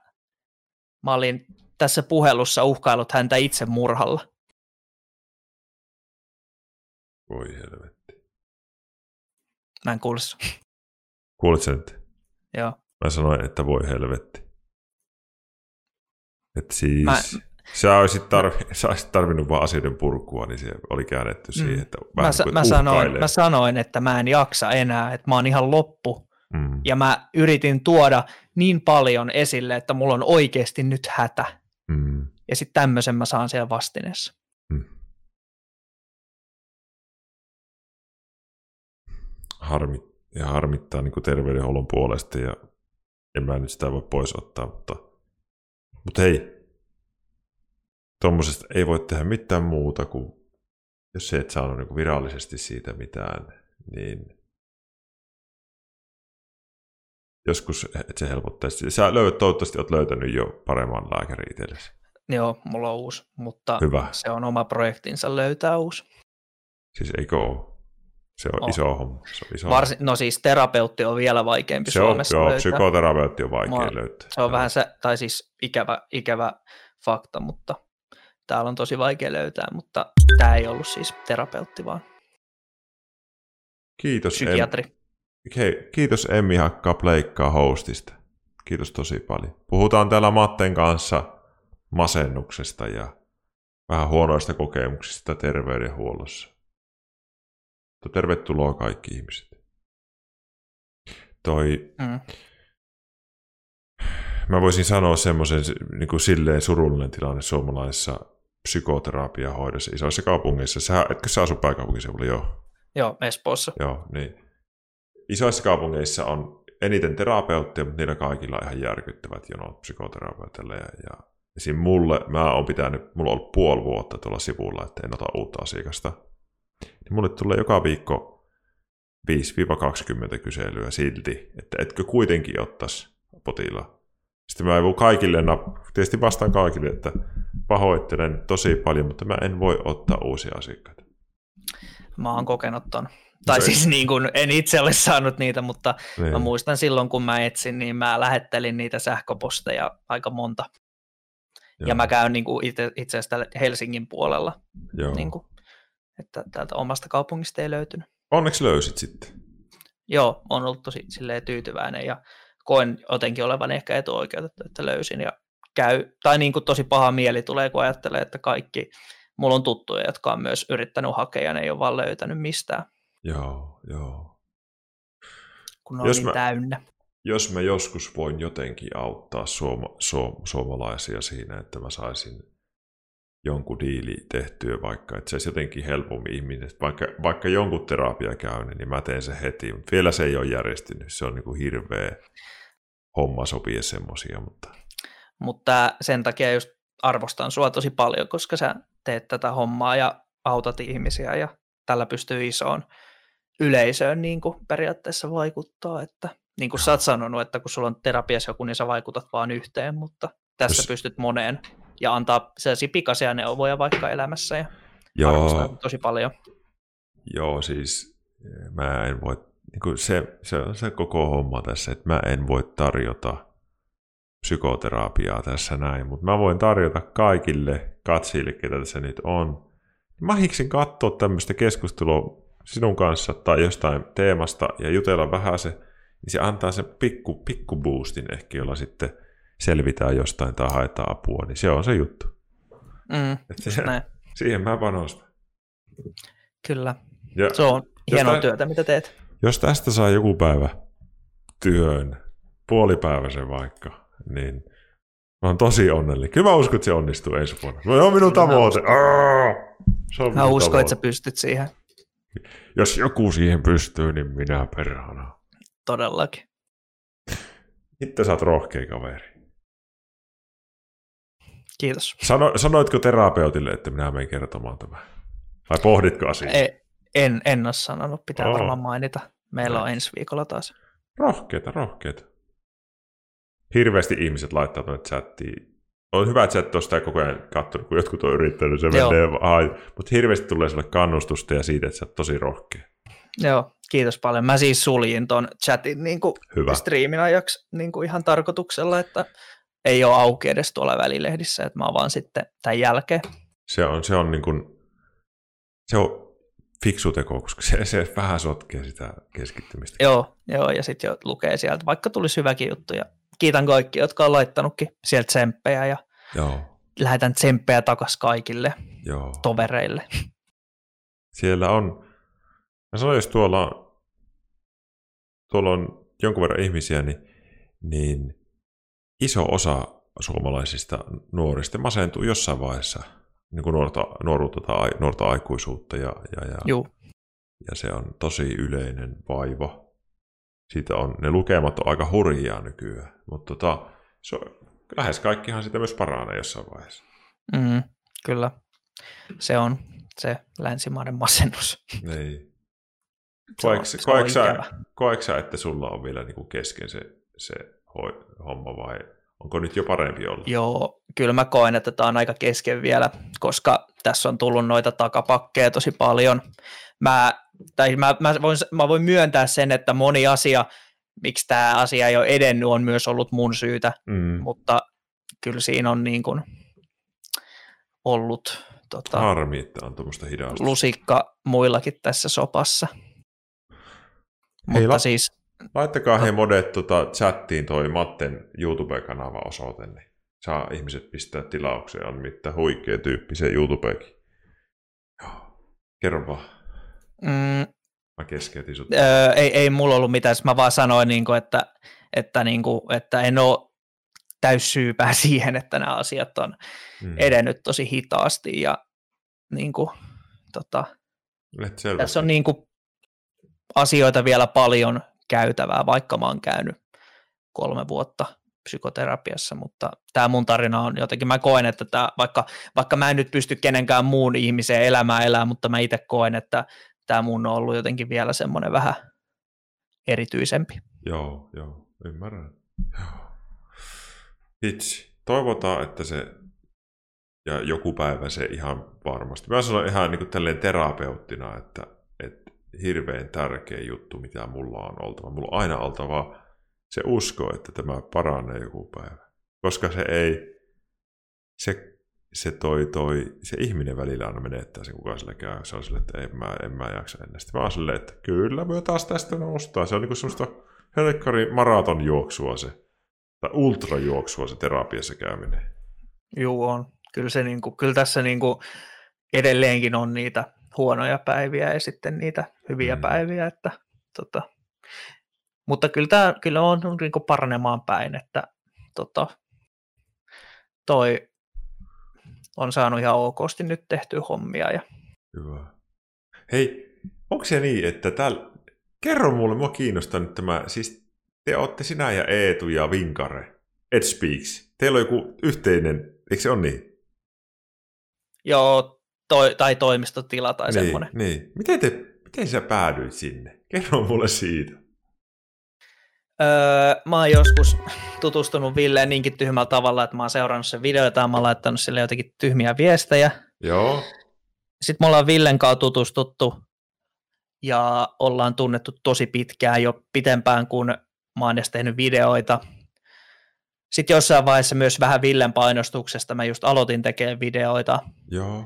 mä olin tässä puhelussa uhkailut häntä itse murhalla. Voi helvetti. Mä en kuule Kuulit sen nyt? Joo. Mä sanoin, että voi helvetti. että siis... Mä, Sä olisit, tarvi, sä olisit tarvinnut vaan asioiden purkua, niin se oli käännetty mm. siihen, että mä, niin mä, sanoin, mä sanoin, että mä en jaksa enää, että mä oon ihan loppu. Mm. Ja mä yritin tuoda niin paljon esille, että mulla on oikeasti nyt hätä. Mm. Ja sitten tämmöisen mä saan siellä vastineessa. Mm. Harmi, ja harmittaa niin kuin terveydenhuollon puolesta ja en mä nyt sitä voi pois ottaa, mutta, mutta hei, tuommoisesta ei voi tehdä mitään muuta kuin, jos se et saanut niin virallisesti siitä mitään, niin joskus että se helpottaisi. Sä löydät, toivottavasti olet löytänyt jo paremman lääkärin itsellesi. Joo, mulla on uusi, mutta Hyvä. se on oma projektinsa löytää uusi. Siis eikö ole? Se on oh. iso homma. Se on iso Varsin, no siis terapeutti on vielä vaikeampi se Suomessa on, joo, löytää. psykoterapeutti on vaikea Mua, löytää. Se on vähän se, tai siis ikävä, ikävä fakta, mutta täällä on tosi vaikea löytää, mutta tämä ei ollut siis terapeutti, vaan Kiitos, psykiatri. Em... Hei, kiitos Emmi Hakka Pleikkaa hostista. Kiitos tosi paljon. Puhutaan täällä Matten kanssa masennuksesta ja vähän huonoista kokemuksista terveydenhuollossa. Mutta tervetuloa kaikki ihmiset. Toi, mm. Mä voisin sanoa semmoisen niin kuin silleen surullinen tilanne suomalaisessa psykoterapiahoidossa isoissa kaupungeissa. Sä, etkö sä asu pääkaupunkiseudulla? Joo. Joo, Espoossa. Joo, niin. Isoissa kaupungeissa on eniten terapeutteja, mutta niillä kaikilla on ihan järkyttävät jonot psykoterapeutille. Ja, ja esim. mulle, mä oon pitänyt, mulla on ollut puoli vuotta tuolla sivulla, että en ota uutta asiakasta. Niin mulle tulee joka viikko 5-20 kyselyä silti, että etkö kuitenkin ottaisi potilaan. Sitten mä kaikille, tietysti vastaan kaikille, että pahoittelen tosi paljon, mutta mä en voi ottaa uusia asiakkaita. Mä oon kokenut ton. Tai se... siis niin kuin, en itse ole saanut niitä, mutta niin. mä muistan silloin, kun mä etsin, niin mä lähettelin niitä sähköposteja aika monta. Joo. Ja mä käyn niin kuin itse, itse asiassa Helsingin puolella, Joo. Niin kuin, että täältä omasta kaupungista ei löytynyt. Onneksi löysit sitten. Joo, on ollut tosi silleen, tyytyväinen ja koen jotenkin olevan ehkä etuoikeutettu, että löysin ja käy, tai niin kuin tosi paha mieli tulee, kun ajattelee, että kaikki, mulla on tuttuja, jotka on myös yrittänyt hakea ja ne ei ole vaan löytänyt mistään. Joo, joo. Kun on jos niin mä, täynnä. Jos mä joskus voin jotenkin auttaa suoma, suom, suomalaisia siinä, että mä saisin jonkun diili tehtyä vaikka, että se olisi jotenkin helpommin ihminen. Vaikka, vaikka jonkun terapia käyn, niin mä teen se heti, mutta vielä se ei ole järjestynyt. Se on niin kuin hirveä homma sopii semmoisia, mutta... Mutta sen takia just arvostan sua tosi paljon, koska sä teet tätä hommaa ja autat ihmisiä ja tällä pystyy isoon yleisöön niin kuin periaatteessa vaikuttaa, että niin kuin sä oot sanonut, että kun sulla on terapiassa joku, niin sä vaikutat vaan yhteen, mutta tässä Jos... pystyt moneen ja antaa sellaisia pikaisia neuvoja vaikka elämässä ja Joo. tosi paljon. Joo, siis eh, mä en voi, niin kuin se, se on se koko homma tässä, että mä en voi tarjota psykoterapiaa tässä näin, mutta mä voin tarjota kaikille katsojille, ketä tässä nyt on. Mahiksin katsoa tämmöistä keskustelua sinun kanssa tai jostain teemasta ja jutella vähän se, niin se antaa sen pikku, pikku boostin ehkä, jolla sitten selvitään jostain tai haetaan apua, niin se on se juttu. Mm, että se, näin. Siihen mä panostan. Kyllä. Ja se on hienoa työtä, mitä teet. Jos tästä saa joku päivä työn, puolipäiväisen vaikka, niin mä oon tosi onnellinen. Kyllä mä uskon, että se onnistuu ensi vuonna. Se on minun tavoite. Se on mä uskon, tavoite. että sä pystyt siihen. Jos joku siihen pystyy, niin minä perhana. Todellakin. Itse sä oot rohkea kaveri. Kiitos. Sano, sanoitko terapeutille, että minä menen kertomaan tämän? Vai pohditko asiaa? Ei, en, en ole sanonut, pitää oh. varmaan mainita. Meillä on ensi viikolla taas. Rohkeita, rohkeita. Hirveästi ihmiset laittaa tuonne chattiin. On hyvä, että sä et sitä koko ajan katsonut, kun jotkut on yrittänyt, se Joo. menee ai, Mutta hirveästi tulee sulle kannustusta ja siitä, että sä oot tosi rohkea. Joo, kiitos paljon. Mä siis suljin ton chatin niin kuin Hyvä. striimin ajaksi niin kuin ihan tarkoituksella, että ei ole auki edes tuolla välilehdissä, että mä oon vaan sitten tämän jälkeen. Se on, se on niin kuin, se on fiksu teko, koska se, se vähän sotkee sitä keskittymistä. Joo, joo ja sitten jo lukee sieltä, vaikka tulisi hyväkin juttu. Ja kiitän kaikki, jotka on laittanutkin sieltä tsemppejä ja joo. lähetän tsemppejä takaisin kaikille joo. tovereille. Siellä on, mä sanoin, jos tuolla, tuolla on jonkun verran ihmisiä, niin, niin iso osa suomalaisista nuorista masentuu jossain vaiheessa niin kuin nuorta, nuoruutta tai nuorta aikuisuutta. Ja, ja, ja, Juu. ja se on tosi yleinen vaiva. Siitä on, ne lukemat on aika hurjia nykyään, mutta tota, se on, lähes kaikkihan sitä myös paranee jossain vaiheessa. Mm, kyllä, se on se länsimaiden masennus. Niin. Koetko sä, että sulla on vielä niin kuin kesken se, se homma vai onko nyt jo parempi olla? Joo, kyllä mä koen, että tämä on aika kesken vielä, koska tässä on tullut noita takapakkeja tosi paljon. Mä, tai mä, mä, voin, mä voin myöntää sen, että moni asia, miksi tämä asia ei ole edennyt, on myös ollut mun syytä, mm. mutta kyllä siinä on niin kuin ollut tota, Harmi, että on tuommoista lusikka muillakin tässä sopassa. Hei, mutta la- siis Laittakaa he modet tota, chattiin toi Matten YouTube-kanava osoite, niin saa ihmiset pistää tilaukseen. On mitään huikea tyyppi se YouTubekin. Kerro vaan. Mm, mä keskeytin sut. Öö, ei, ei mulla ollut mitään. Mä vaan sanoin, niin kuin, että, että, niin kuin, että en ole täyssyypää siihen, että nämä asiat on mm. edennyt tosi hitaasti. Ja niin kuin, tota, tässä on niin kuin, asioita vielä paljon käytävää, vaikka mä oon käynyt kolme vuotta psykoterapiassa, mutta tämä mun tarina on jotenkin, mä koen, että tämä, vaikka, vaikka mä en nyt pysty kenenkään muun ihmisen elämää elää, mutta mä itse koen, että tämä mun on ollut jotenkin vielä semmoinen vähän erityisempi. Joo, joo, ymmärrän. Joo. Itse. Toivotaan, että se ja joku päivä se ihan varmasti. Mä sanon ihan niin kuin terapeuttina, että, että hirveän tärkeä juttu, mitä mulla on oltava. Mulla on aina oltava se usko, että tämä paranee joku päivä. Koska se ei, se, se toi, toi, se ihminen välillä aina menettää sen, kuka sillä käy. Se on sille, että en mä, en mä jaksa ennen. Sitten mä oon silleen, että kyllä, me taas tästä nostaa. Se on niin semmoista helkkari maratonjuoksua se, tai ultrajuoksua se terapiassa käyminen. Joo, on. Kyllä, se niin kuin, kyllä tässä niin kuin edelleenkin on niitä huonoja päiviä ja sitten niitä hyviä mm. päiviä, että tota, mutta kyllä, tämä, kyllä on niin kuin paranemaan päin, että tota, toi on saanut ihan okosti nyt tehtyä hommia. Ja... Hyvä. Hei, onko se niin, että täällä, kerro mulle, mua kiinnostaa nyt tämä, siis te olette sinä ja Eetu ja Vinkare, Ed Speaks. Teillä on joku yhteinen, eikö se ole niin? Joo, toi, tai toimistotila tai niin, semmoinen. Niin. Miten, te, miten sä päädyit sinne? Kerro mulle siitä. Öö, mä oon joskus tutustunut Villeen niinkin tyhmällä tavalla, että mä oon seurannut sen videoita ja mä oon laittanut sille jotenkin tyhmiä viestejä. Joo. Sitten me ollaan Villen kanssa tutustuttu ja ollaan tunnettu tosi pitkään jo pitempään, kun mä oon edes tehnyt videoita. Sitten jossain vaiheessa myös vähän Villen painostuksesta mä just aloitin tekemään videoita. Joo.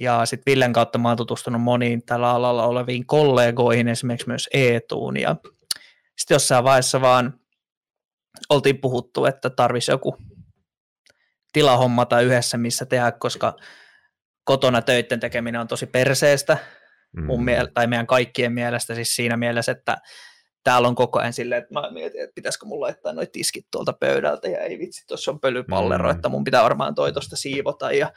Ja sitten Villen kautta mä oon tutustunut moniin tällä alalla oleviin kollegoihin, esimerkiksi myös Eetuun. Ja sitten jossain vaiheessa vaan oltiin puhuttu, että tarvisi joku tilahommata yhdessä, missä tehdä, koska kotona töiden tekeminen on tosi perseestä, mm. mun miel- tai meidän kaikkien mielestä siis siinä mielessä, että täällä on koko ajan silleen, että mä mietin, että pitäisikö mulla laittaa noi tiskit tuolta pöydältä, ja ei vitsi, tuossa on pölypallero, mm. että mun pitää varmaan toi tuosta siivota, ja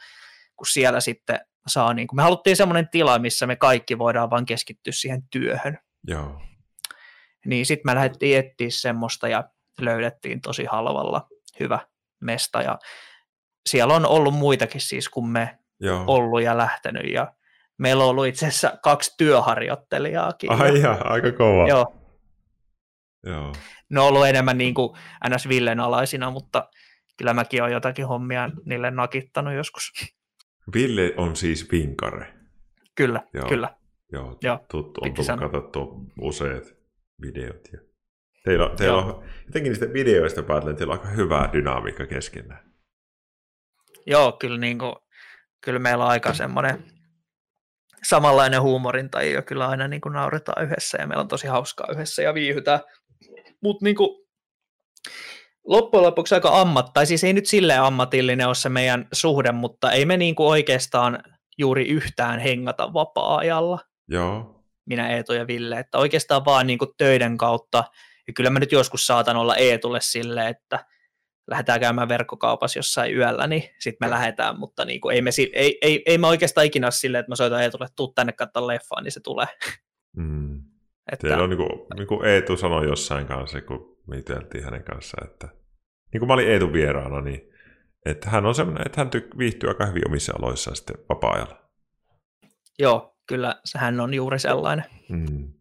kun siellä sitten saa, niin kun me haluttiin semmoinen tila, missä me kaikki voidaan vaan keskittyä siihen työhön. Joo. Niin sitten me lähdettiin etsiä semmoista ja löydettiin tosi halvalla hyvä mesta ja siellä on ollut muitakin siis kuin me Joo. ollut ja lähtenyt ja meillä on ollut itse asiassa kaksi työharjoittelijaakin. Ai ja, aika kova. Joo. Joo. Ne on ollut enemmän niin kuin NS Villen alaisina, mutta kyllä mäkin olen jotakin hommia niille nakittanut joskus. Ville on siis vinkare. Kyllä, Joo. kyllä. Joo, Joo, tuttu, on tullut sanoa. katsottua useat videot. Ja... Teillä, teillä on, jotenkin niistä videoista päätellen, teillä on aika hyvä dynamiikka keskenään. Joo, kyllä, niin kuin, kyllä meillä on aika semmoinen samanlainen huumorinta ja kyllä aina niin kuin nauretaan yhdessä ja meillä on tosi hauskaa yhdessä ja viihytään. Mutta niin kuin, loppujen lopuksi aika ammat, tai siis ei nyt silleen ammatillinen ole se meidän suhde, mutta ei me niin kuin oikeastaan juuri yhtään hengata vapaa-ajalla, Joo. Minä Eetu ja Ville, että oikeastaan vaan niin kuin töiden kautta, ja kyllä mä nyt joskus saatan olla Eetulle silleen, että lähdetään käymään verkkokaupassa jossain yöllä, niin sitten me lähdetään, mutta niin kuin ei, me, ei, ei, ei me oikeastaan ikinä ole silleen, että mä soitan Eetulle, tuu tänne katsomaan leffaa, niin se tulee. Mm. Että, Teillä on niin kuin, niin kuin Eetu sanoi jossain kanssa, kun me juteltiin hänen kanssaan, että niin kuin mä olin Eetun vieraana, niin että hän on semmoinen, että hän tyk- viihtyy aika hyvin omissa aloissaan sitten vapaa-ajalla. Joo, kyllä hän on juuri sellainen. Mm.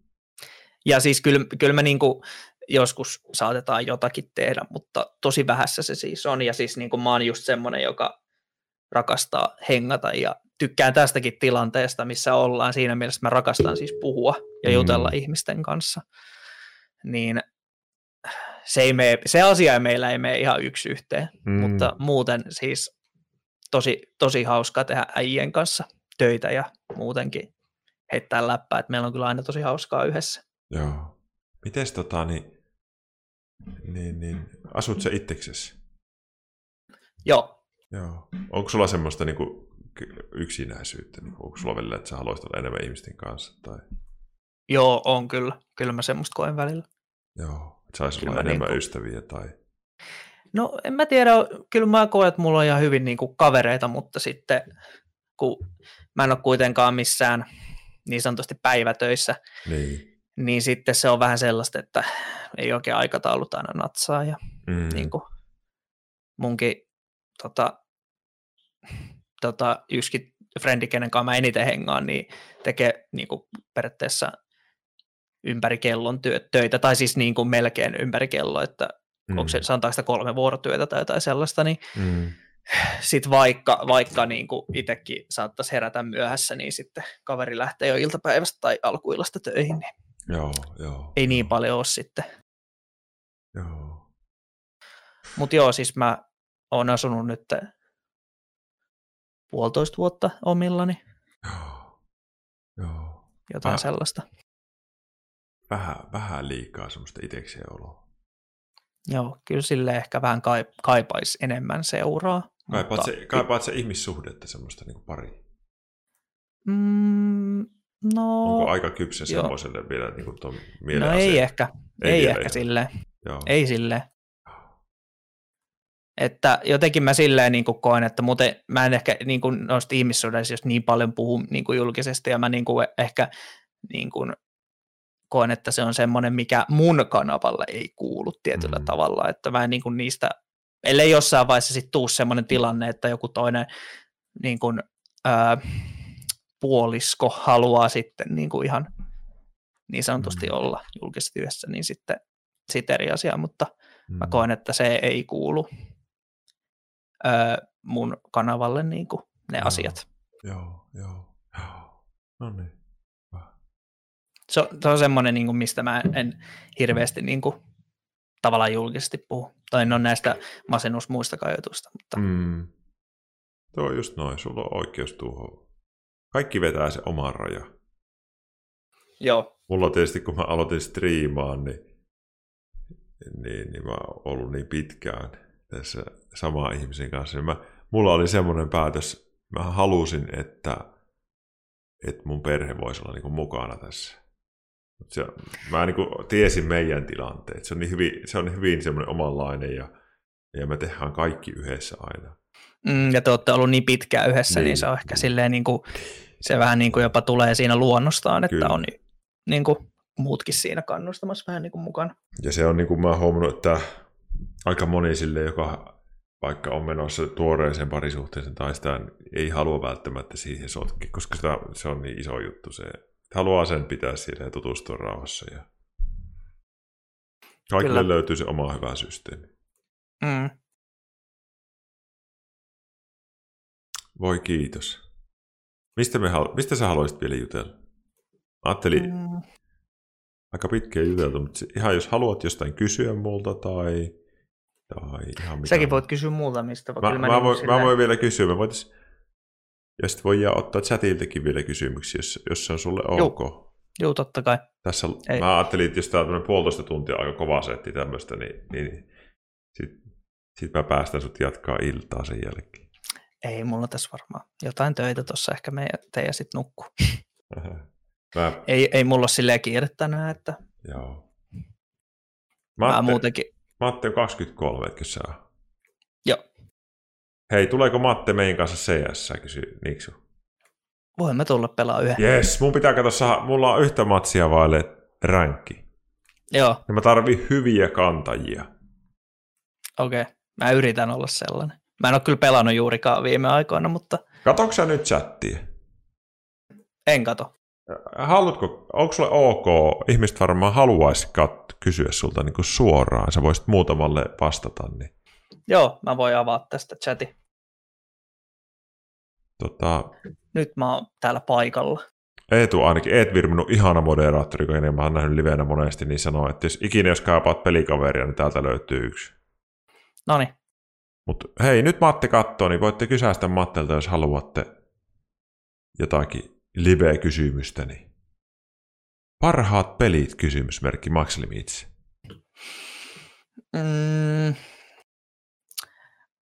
Ja siis kyllä, kyllä me niin kuin joskus saatetaan jotakin tehdä, mutta tosi vähässä se siis on. Ja siis niin kuin mä oon just semmoinen, joka rakastaa hengata ja tykkään tästäkin tilanteesta, missä ollaan. Siinä mielessä mä rakastan siis puhua ja Mm. jutella ihmisten kanssa. Niin se, ei mene, se asia meillä ei mene ihan yksi yhteen, Mm. mutta muuten siis tosi, tosi hauskaa tehdä äijien kanssa töitä ja muutenkin heittää läppää, että meillä on kyllä aina tosi hauskaa yhdessä. Joo. Mites tota, niin, niin, niin asut sä itseksesi? Joo, Joo. Onko sulla semmoista niin kuin, yksinäisyyttä? Niin kuin, onko sulla välillä, että sä haluaisit olla enemmän ihmisten kanssa? Tai... joo, on kyllä. Kyllä mä semmoista koen välillä. Joo. Että saisi olla mä enemmän niinku- ystäviä tai... No en mä tiedä, kyllä mä koen, että mulla on ihan hyvin niin kuin kavereita, mutta sitten kun mä en ole kuitenkaan missään niin sanotusti päivätöissä, Niin. niin sitten se on vähän sellaista, että ei oikein aikataulut aina natsaa ja mm. niin kuin munkin tota, tota, yksikin frendi, kenen kanssa mä eniten hengaan, niin tekee niin kuin periaatteessa ympäri kellon työ, töitä, tai siis niin kuin melkein ympäri kello, että mm. onko se, sanotaanko sitä kolme vuorotyötä tai jotain sellaista, niin mm. Sitten vaikka, vaikka niin kuin itsekin saattaisi herätä myöhässä, niin sitten kaveri lähtee jo iltapäivästä tai alkuillasta töihin, niin joo, joo, ei niin joo. paljon ole sitten. Joo. Mutta joo, siis mä oon asunut nyt puolitoista vuotta omillani. Joo. Joo. Jotain Mä- sellaista. Vähän, vähän liikaa semmoista itekseen oloa. Joo, kyllä sille ehkä vähän kai- kaipaisi enemmän seuraa. Kaipaat, mutta- se, kaipaat se ihmissuhdetta semmoista niin pari. Mm, no, Onko aika kypsä joo. semmoiselle vielä niin kuin tuon no mielen ei aseen? ehkä, Ei ei, ehkä ihan. silleen, Joo. ei silleen. Että jotenkin mä silleen niin kuin koen, että muuten mä en ehkä niin kuin noista ihmissuhteista jos niin paljon puhu niin kuin julkisesti ja mä niin kuin ehkä niin kuin koen, että se on semmoinen, mikä mun kanavalle ei kuulu tietyllä mm. tavalla, että mä en niin kuin niistä, ellei jossain vaiheessa sitten tuu semmoinen tilanne, että joku toinen niin kuin, ää, puolisko haluaa sitten niin kuin ihan niin sanotusti Mm. olla julkisesti yhdessä, niin sitten sit eri asia, mutta mä Mm. koen, että se ei kuulu öö, mun kanavalle niin kuin ne Joo. asiat. Joo, joo, joo. No niin. Se on, se on semmoinen, niin kuin, mistä mä en hirveästi niin kuin, tavallaan julkisesti puhu. Tai en ole näistä masennusmuistakaan jutusta, mutta mm. Tuo on just noin, sulla on oikeus tuohon. Kaikki vetää se oman raja. joo, Mulla tietysti, kun mä aloitin striimaan, niin, niin, niin mä oon ollut niin pitkään tässä samaa ihmisen kanssa. Niin mä, mulla oli semmoinen päätös, mä halusin, että, että mun perhe voisi olla niin mukana tässä. Se, mä niin kuin tiesin meidän tilanteet. Se on, niin hyvin, se on hyvin semmoinen omanlainen ja, ja me tehdään kaikki yhdessä aina. mm, ja te olette ollut niin pitkään yhdessä, niin, Niin. niin se on ehkä silleen, niin kuin, se vähän niin kuin jopa tulee siinä luonnostaan, että Kyllä. on niin kuin, muutkin siinä kannustamassa vähän niin kuin mukana. Ja se on niin kuin mä oon huomannut, että aika moni sille, joka vaikka on menossa tuoreeseen parisuhteeseen tai sitä ei halua välttämättä siihen sotki, koska sitä, se on niin iso juttu se. Haluaa sen pitää siellä ja tutustua rauhassa. Ja... Kaikille Kyllä. löytyy se oma hyvä systeemi. Mm. Voi kiitos. Mistä, me halu- mistä sä haluaisit vielä jutella? Mä ajattelin, Mm. aika pitkään juteltu, mutta ihan jos haluat jostain kysyä multa tai, tai ihan mitä Säkin voit kysyä multa mistä, Mä, mä, niin voin, mä voin vielä kysyä, mä voitais, ja sitten voidaan ottaa chatiltakin vielä kysymyksiä, jos, jos se on sulle ok. Juu, totta kai. Tässä, Ei. mä ajattelin, että jos tämä on puolitoista tuntia aika kova setti tämmöistä, niin, niin sitten sit mä päästän sut jatkaa iltaa sen jälkeen. Ei mulla tässä varmaan jotain töitä tuossa, ehkä me teidän sitten nukkuu. Mä, Ei, ei mulla ole silleen kiire tänään, että joo. mä, Matte, muutenkin, Matte on 23, etkö sä ole? Hei, tuleeko Matte meidän kanssa CS, kysyy Niksu. voimme tulla pelaa yhden. Jes, mun pitää katsoa, mulla on yhtä matsia vaille ränkki. Joo, Ja mä tarvin hyviä kantajia. okei. Okay. Mä yritän olla sellainen. Mä en ole kyllä pelannut juurikaan viime aikoina, mutta Katoksa sä nyt chattia? en kato. Haluatko, onko sulle ok, ihmiset varmaan haluaisi kat- kysyä sulta niin kuin suoraan, sä voisit muutamalle vastata, niin Joo, mä voin avaa tästä chatin. Tota, Nyt mä oon täällä paikalla. Eetu ainakin, Eet Virminun ihana moderaattori, joka mä oon nähnyt livenä monesti, niin sanoo, että jos ikinä jos kaipaat pelikaveria, niin täältä löytyy yksi. Noniin, Mutta hei, nyt Matti katsoo, niin voitte kysäistä Mattelta, jos haluatte jotakin live-kysymystä. Niin. Parhaat pelit, kysymysmerkki Max Limits. mm,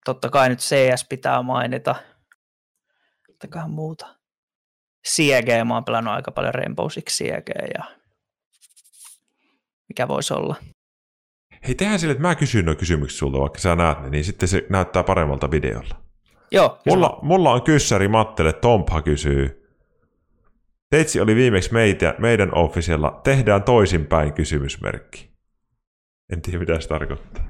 totta kai nyt CS pitää mainita. Tottakai muuta. Siege, mä oon pelannut aika paljon Rainbow Six Siege ja mikä voisi olla. Hei, tehdään sille, että mä kysyn nuo kysymykset sulta, vaikka sä näet ne, niin sitten se näyttää paremmalta videolla. Joo, Mulla, mulla on kyssäri Mattelle, Tompha kysyy. Teitsi oli viimeksi meitä, meidän officella. Tehdään toisinpäin kysymysmerkki. En tiedä, mitä se tarkoittaa.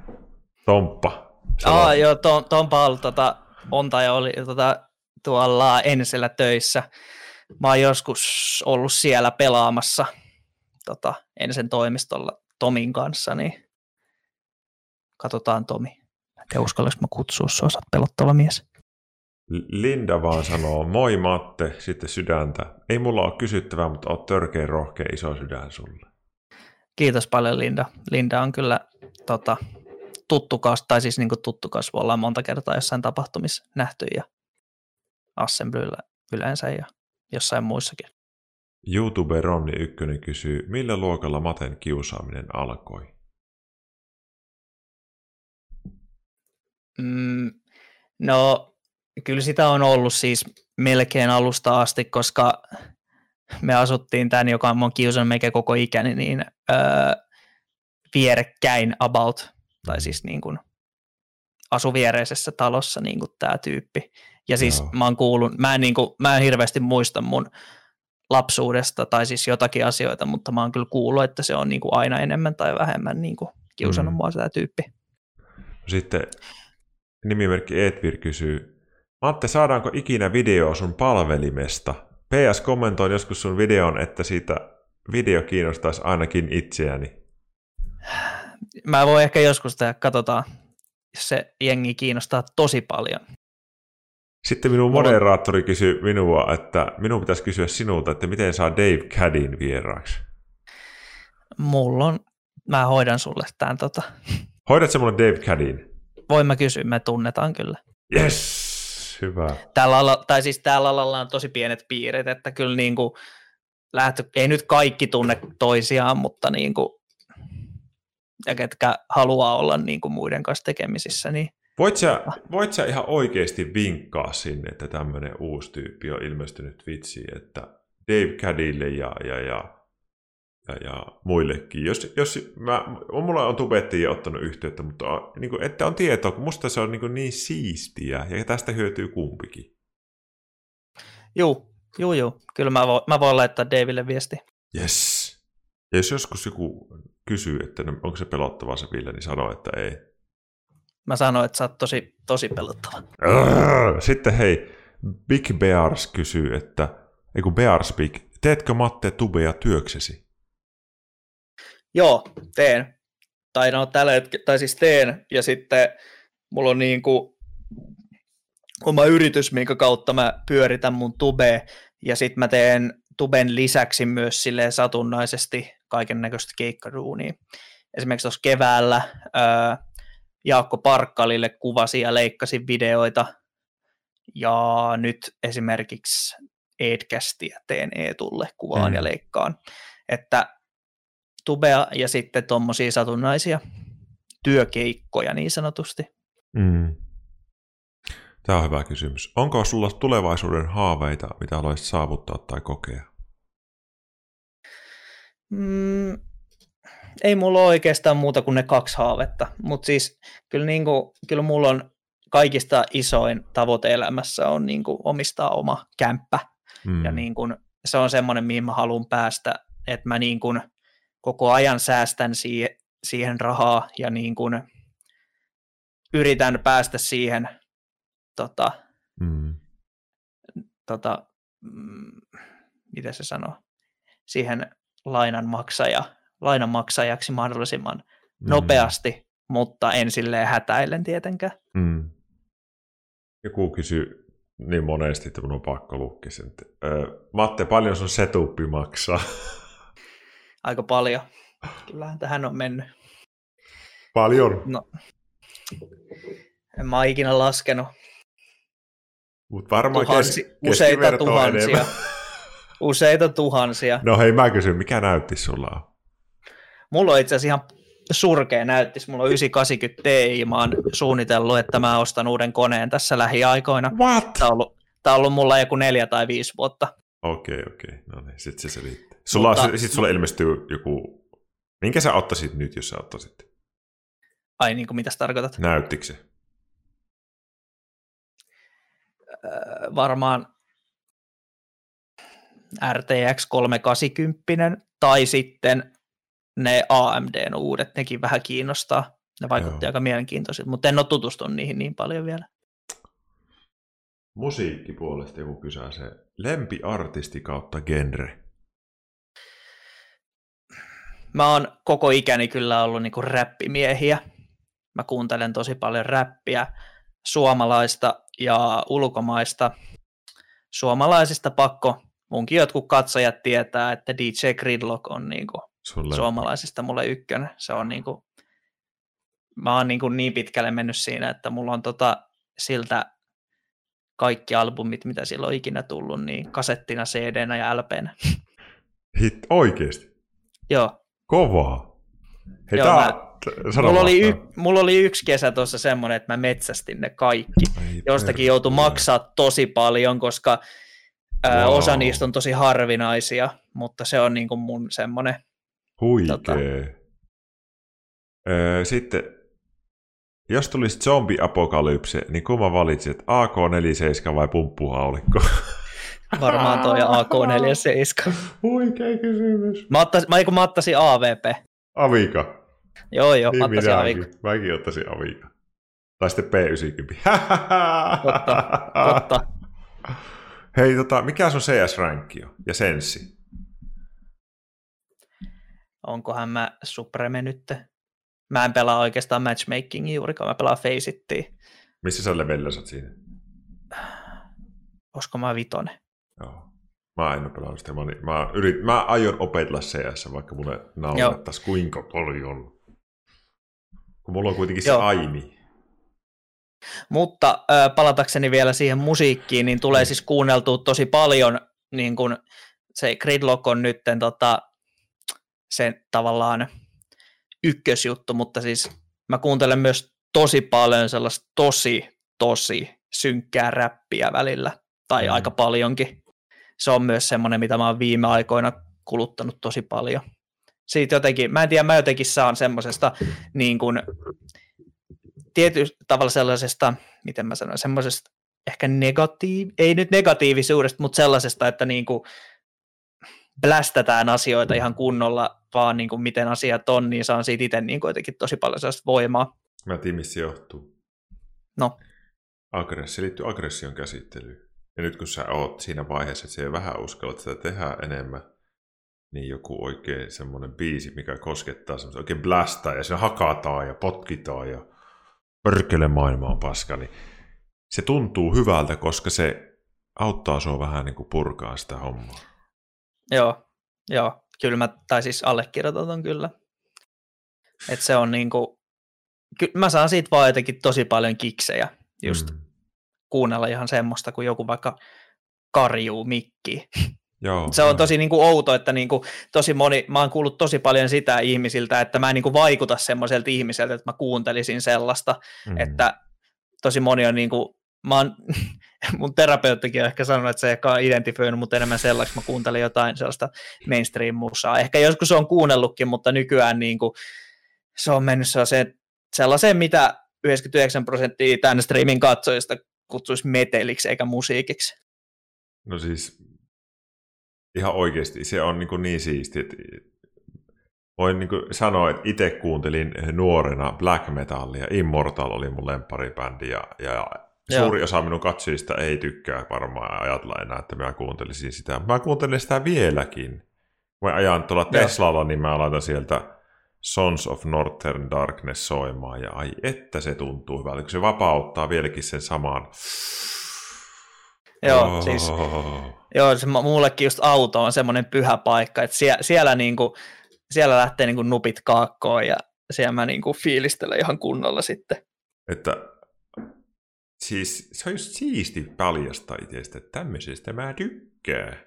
Tomppa. Aa, joo, Tom, Tompa oli tota, on tai oli tota, tuolla Ensellä töissä. Mä oon joskus ollut siellä pelaamassa tota, Ensen toimistolla Tomin kanssa, niin katsotaan Tomi. En tiedä, uskallanko mä kutsua, se osaat pelottava mies. Linda vaan sanoo, moi Matte, sitten sydäntä. Ei mulla ole kysyttävää, mutta oot törkeä rohkea iso sydän sulle. Kiitos paljon Linda. Linda on kyllä tota, tuttu kasvu, tai siis niin tuttu kasvu, ollaan monta kertaa jossain tapahtumissa nähty ja Assemblyllä yleensä ja jossain muissakin. YouTube Ronni Ykkönen kysyy, millä luokalla Maten kiusaaminen alkoi? Mm, no, kyllä sitä on ollut siis melkein alusta asti, koska me asuttiin tämän, joka on kiusannut meikä koko ikäni, niin öö, vierekkäin about, tai siis niin kuin asu viereisessä talossa niin kuin tämä tyyppi. Ja siis Joo. mä oon kuullut, mä en, niin kuin, mä en hirveästi muista mun lapsuudesta tai siis jotakin asioita, mutta mä oon kyllä kuullut, että se on niin kuin aina enemmän tai vähemmän niin kuin kiusannut mm. mua sitä tyyppi. Sitten nimimerkki Edvir kysyy, Matte, saadaanko ikinä video sun palvelimesta? PS kommentoin joskus sun videon, että siitä video kiinnostaisi ainakin itseäni. Mä voin ehkä joskus tehdä, katsotaan, jos se jengi kiinnostaa tosi paljon. Sitten minun moderaattori kysyi minua, että minun pitäisi kysyä sinulta, että miten saa Dave Cadin vieraaksi. Mulla on, mä hoidan sulle tämän tota. Hoidat mulle Dave Cadin? Voin mä kysyä, me tunnetaan kyllä. Yes, hyvä. Tällä alalla, tai siis täällä alalla on tosi pienet piirit, että kyllä niin kuin lähtö, ei nyt kaikki tunne toisiaan, mutta niin kuin, ja ketkä haluaa olla niin kuin muiden kanssa tekemisissä, niin Voit sä, voit sä ihan oikeasti vinkkaa sinne, että tämmöinen uusi tyyppi on ilmestynyt vitsiin, että Dave Cadille ja, ja, ja, ja, ja muillekin. Jos, jos mä, mulla on tubettiin ottanut yhteyttä, mutta niin kuin, että on tietoa, kun musta se on niin, niin siistiä ja tästä hyötyy kumpikin. Joo, joo, joo. Kyllä mä voin, mä voin laittaa Daville viesti. Yes. Ja jos joskus joku kysyy, että no, onko se pelottava se Ville, niin sano, että ei. Mä sanoin, että sä oot tosi, tosi pelottava. Sitten hei, Big Bears kysyy, että, ei kun Bears Big, teetkö Matte tubeja työksesi? Joo, teen. Tai no tällä hetkellä, tai siis teen, ja sitten mulla on niin kuin oma yritys, minkä kautta mä pyöritän mun tube, ja sitten mä teen tuben lisäksi myös silleen satunnaisesti kaiken näköistä keikkaduunia. Esimerkiksi tuossa keväällä ää, Jaakko Parkkalille kuvasi ja leikkasi videoita. Ja nyt esimerkiksi Edcastia teen Eetulle kuvaan mm. ja leikkaan. Että tubea ja sitten tuommoisia satunnaisia työkeikkoja niin sanotusti. Mm. Tämä on hyvä kysymys. Onko sulla tulevaisuuden haaveita, mitä haluaisit saavuttaa tai kokea? Mm, ei mulla ole oikeastaan muuta kuin ne kaksi haavetta, mutta siis kyllä, niin kuin, kyllä mulla on kaikista isoin tavoite elämässä on niin kuin omistaa oma kämppä. Mm. Ja niin kuin, se on semmoinen, mihin mä haluan päästä, että mä niin kuin koko ajan säästän siihen, siihen rahaa ja niin kuin yritän päästä siihen, tota, mm. tota, mm, miten se sanoo, siihen lainanmaksaja lainanmaksajaksi mahdollisimman mm. nopeasti, mutta en silleen hätäillen tietenkään. Mm. Joku kysyy niin monesti, että minun on pakko lukea sen. Matte, paljon sun setuppi maksaa? Aika paljon. Kyllähän tähän on mennyt. Paljon? No, en mä ikinä laskenut. Mutta varmaan Tuhansi, kes- useita tuhansia. Enemmän. Useita tuhansia. No hei, mä kysyn, mikä näytti sulla Mulla on itse asiassa ihan surkea näyttis. Mulla on 980 Ti. Mä oon suunnitellut, että mä ostan uuden koneen tässä lähiaikoina. What? Tämä on ollut, tämä on ollut mulla joku neljä tai viisi vuotta. Okei, okay, okei. Okay. No niin, sit se selittää. Sulla, Mutta... sit sulla ilmestyy joku... Minkä sä ottaisit nyt, jos sä ottaisit? Ai niin kuin mitä sä tarkoitat? Näyttikö se? Öö, varmaan RTX 380 tai sitten ne AMDn uudet, nekin vähän kiinnostaa. Ne vaikutti Joo. aika mielenkiintoisilta, mutta en ole tutustunut niihin niin paljon vielä. Musiikkipuolesta joku kysää se lempiartisti kautta genre. Mä oon koko ikäni kyllä ollut niinku räppimiehiä. Mä kuuntelen tosi paljon räppiä, suomalaista ja ulkomaista. Suomalaisista pakko, munkin jotkut katsojat tietää, että DJ Gridlock on niinku suomalaisista mulle ykkönen. Se on niinku, mä oon niinku niin pitkälle mennyt siinä, että mulla on tota, siltä kaikki albumit, mitä silloin on ikinä tullut, niin kasettina, cd ja lp Hit, oikeesti? Joo. Kovaa. Hei, Joo, tää, mä, mulla, oli y, mulla oli yksi kesä tuossa semmoinen, että mä metsästin ne kaikki. Ei Jostakin joutui maksaa tosi paljon, koska wow. ää, osa niistä on tosi harvinaisia, mutta se on niin kuin mun semmoinen. Huikee. Tota... Öö, sitten, jos tulisi zombi-apokalypse, niin kumma valitsit, AK-47 vai pumppuhaulikko? Varmaan toi AK-47. Huikea kysymys. Mä, ottaisin, mä, mä ottaisin AVP. Avika. Joo, joo, niin mä ottaisin Avika. Mäkin ottaisin Avika. Tai sitten P90. totta, totta. Hei, tota, mikä sun CS-rankki on? Ja Senssi? Onkohan mä Supreme nyt? Mä en pelaa oikeastaan matchmakingia juurikaan, mä pelaan Faceittia. Missä sä levellä sä siinä? Olisiko mä vitonen? Joo. Mä en ole pelannut sitä. Mä, mä, yrit, mä aion opetella CS, vaikka mulle naurattaisi kuinka paljon. Kun mulla on kuitenkin se Joo. aimi. Mutta äh, palatakseni vielä siihen musiikkiin, niin tulee mm. siis kuunneltua tosi paljon, niin kun se Gridlock on nyt tota, se tavallaan ykkösjuttu, mutta siis mä kuuntelen myös tosi paljon sellaista tosi, tosi synkkää räppiä välillä, tai mm. aika paljonkin se on myös semmoinen, mitä mä oon viime aikoina kuluttanut tosi paljon. Siitä jotenkin, mä en tiedä, mä jotenkin saan semmoisesta niin kuin, tietyllä tavalla sellaisesta, miten mä sanon, semmoisesta ehkä negatiiv, ei nyt negatiivisuudesta, mutta sellaisesta, että niin kuin blästätään asioita ihan kunnolla, vaan niin kuin miten asiat on, niin saan siitä itse niin kuin jotenkin tosi paljon sellaista voimaa. Mä tiedän, missä johtuu. No. Aggressi liittyy aggression käsittelyyn. Ja nyt kun sä oot siinä vaiheessa, että sä vähän uskallat sitä tehdä enemmän, niin joku oikein semmoinen biisi, mikä koskettaa semmoista oikein blastaa ja se hakataan ja potkitaan ja pörkele maailma on paska, niin se tuntuu hyvältä, koska se auttaa sua vähän niin kuin purkaa sitä hommaa. Joo, joo. Kyllä mä, tai siis allekirjoitan kyllä. Että se on niin kuin, mä saan siitä vaan jotenkin tosi paljon kiksejä just. Mm kuunnella ihan semmoista, kun joku vaikka karjuu mikki. Joo, se on tosi niin kuin outo, että niin kuin, tosi moni, mä oon kuullut tosi paljon sitä ihmisiltä, että mä en niin kuin vaikuta semmoiselta ihmiseltä, että mä kuuntelisin sellaista, mm. että tosi moni on niin kuin, mä oon, mun terapeuttikin on ehkä sanonut, että se ehkä on identifioinut mut enemmän sellaiseksi, mä kuuntelin jotain sellaista mainstream-musaa. Ehkä joskus on kuunnellutkin, mutta nykyään niin kuin, se on mennyt sellaiseen, sellaiseen, mitä 99 prosenttia tämän streamin katsojista kutsuisi meteliksi eikä musiikiksi. No siis ihan oikeasti se on niin, niin siisti, että voin niin sanoa, että itse kuuntelin nuorena black metallia. Immortal oli mun lemparibändi ja, ja suuri osa minun katsojista ei tykkää varmaan ajatella enää, että mä kuuntelisin sitä. Mä kuuntelen sitä vieläkin. Mä ajan tuolla Teslalla, niin mä laitan sieltä Sons of Northern Darkness soimaan, ja ai että se tuntuu hyvältä, kun se vapauttaa vieläkin sen saman. Joo, oh. siis, joo, se, mullekin just auto on semmoinen pyhä paikka, että sie, siellä, niinku, siellä lähtee niinku nupit kaakkoon, ja siellä mä niinku fiilistelen ihan kunnolla sitten. Että siis se on just siisti paljastaa itsestä, että tämmöisestä mä tykkään.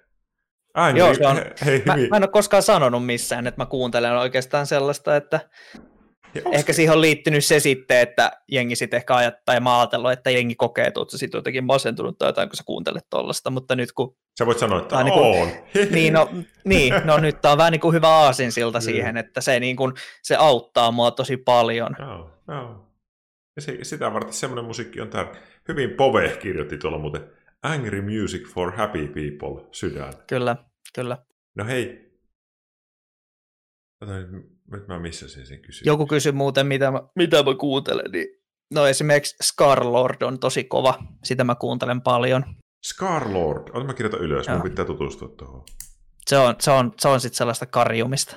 Ai, Joo, se on, hei, mä, mä en ole koskaan sanonut missään, että mä kuuntelen oikeastaan sellaista, että ja ehkä siihen on liittynyt se sitten, että jengi sitten ehkä ajattaa ja mä ajatellut, että jengi kokee, että oot sitten jotenkin masentunut tai jotain, kun sä kuuntelet tollasta, mutta nyt kun... Sä voit sanoa, että niin kuin, niin, no, niin, no nyt on vähän niin kuin hyvä aasinsilta siihen, että se, niin kuin, se auttaa mua tosi paljon. Joo, joo. Ja se, sitä varten semmoinen musiikki on tärkeä. Hyvin Pove kirjoitti tuolla muuten Angry Music for Happy People, sydän. Kyllä. kyllä. No hei. Nyt mä missasin sen kysymyksen. Joku kysyi muuten, mitä mä, mitä mä kuuntelen, niin no esimerkiksi Scarlord on tosi kova, sitä mä kuuntelen paljon. Scarlord, ota mä kirjoitan ylös, Joo. mun pitää tutustua tuohon. Se on, se on, se on sitten sellaista karjumista.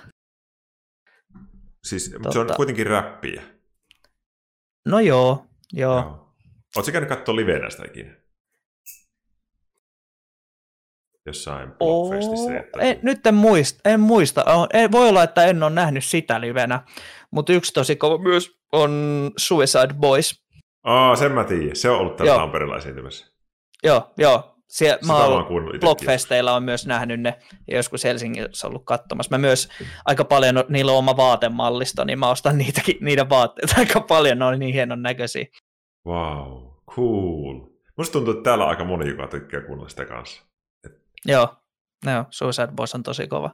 Siis Totta. se on kuitenkin räppiä. No joo, joo. joo. Oletko käynyt katsoa livenä sitä ikinä? Jossain blogfestissä? En, nyt en muista. En muista. En, voi olla, että en ole nähnyt sitä livenä, mutta yksi tosi kova myös on Suicide Boys. Aa, sen mä tiedän. Se on ollut täällä Tampereella esiintymässä. Joo, joo. Sie- mä oon blogfesteilla on myös nähnyt ne ja joskus Helsingissä ollut katsomassa. Mä myös aika paljon, niillä on oma vaatemallisto, niin mä ostan niitäkin, niiden vaatteita aika paljon, ne on niin hienon näköisiä. Wow, cool. Musta tuntuu, että täällä on aika moni, joka tykkää kuunnella sitä kanssa. Et... Joo, no, Suicide Boys on tosi kova.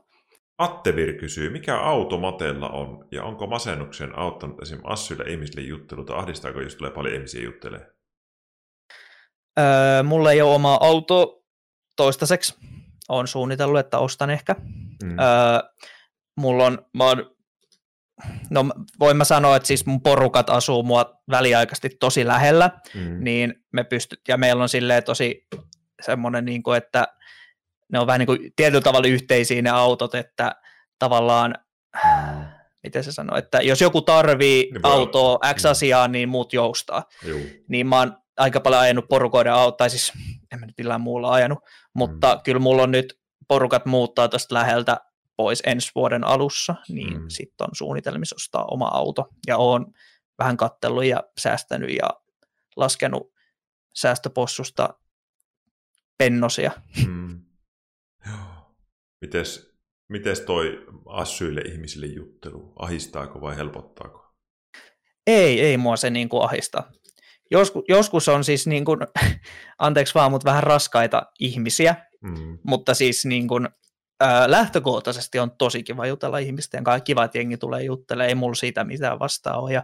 Attevir kysyy, mikä auto Matella on ja onko masennuksen auttanut esim. Assyille ihmisille jutteluta, ahdistaako jos tulee paljon ihmisiä juttelee? Öö, mulla ei ole oma auto toistaiseksi. Olen suunnitellut, että ostan ehkä. Mm. Öö, mulla on, mä oon, no voin mä sanoa, että siis mun porukat asuu mua väliaikaisesti tosi lähellä, mm. niin me pystyt, ja meillä on silleen tosi semmoinen, niin kuin, että ne on vähän niin kuin tietyllä tavalla yhteisiä ne autot, että tavallaan, mm. miten se sanoo, että jos joku tarvii niin autoa X mm. asiaa, niin muut joustaa. Juu. Niin mä oon aika paljon ajanut porukoiden auto, tai siis en mä nyt millään muulla ajanut, mutta mm. kyllä mulla on nyt porukat muuttaa tästä läheltä pois ensi vuoden alussa, niin mm. sitten on suunnitelmissa ostaa oma auto, ja oon vähän kattellut ja säästänyt ja laskenut säästöpossusta pennosia. Mm. Mites, mites toi assyille ihmisille juttelu? Ahistaako vai helpottaako? Ei, ei mua se niin kuin ahista. Joskus, joskus on siis, niin kuin, anteeksi vaan, mutta vähän raskaita ihmisiä, mm. mutta siis niin kuin, ää, lähtökohtaisesti on tosi kiva jutella ihmisten kanssa, kiva, että jengi tulee juttelemaan, ei mulla siitä mitään vastaa ole, ja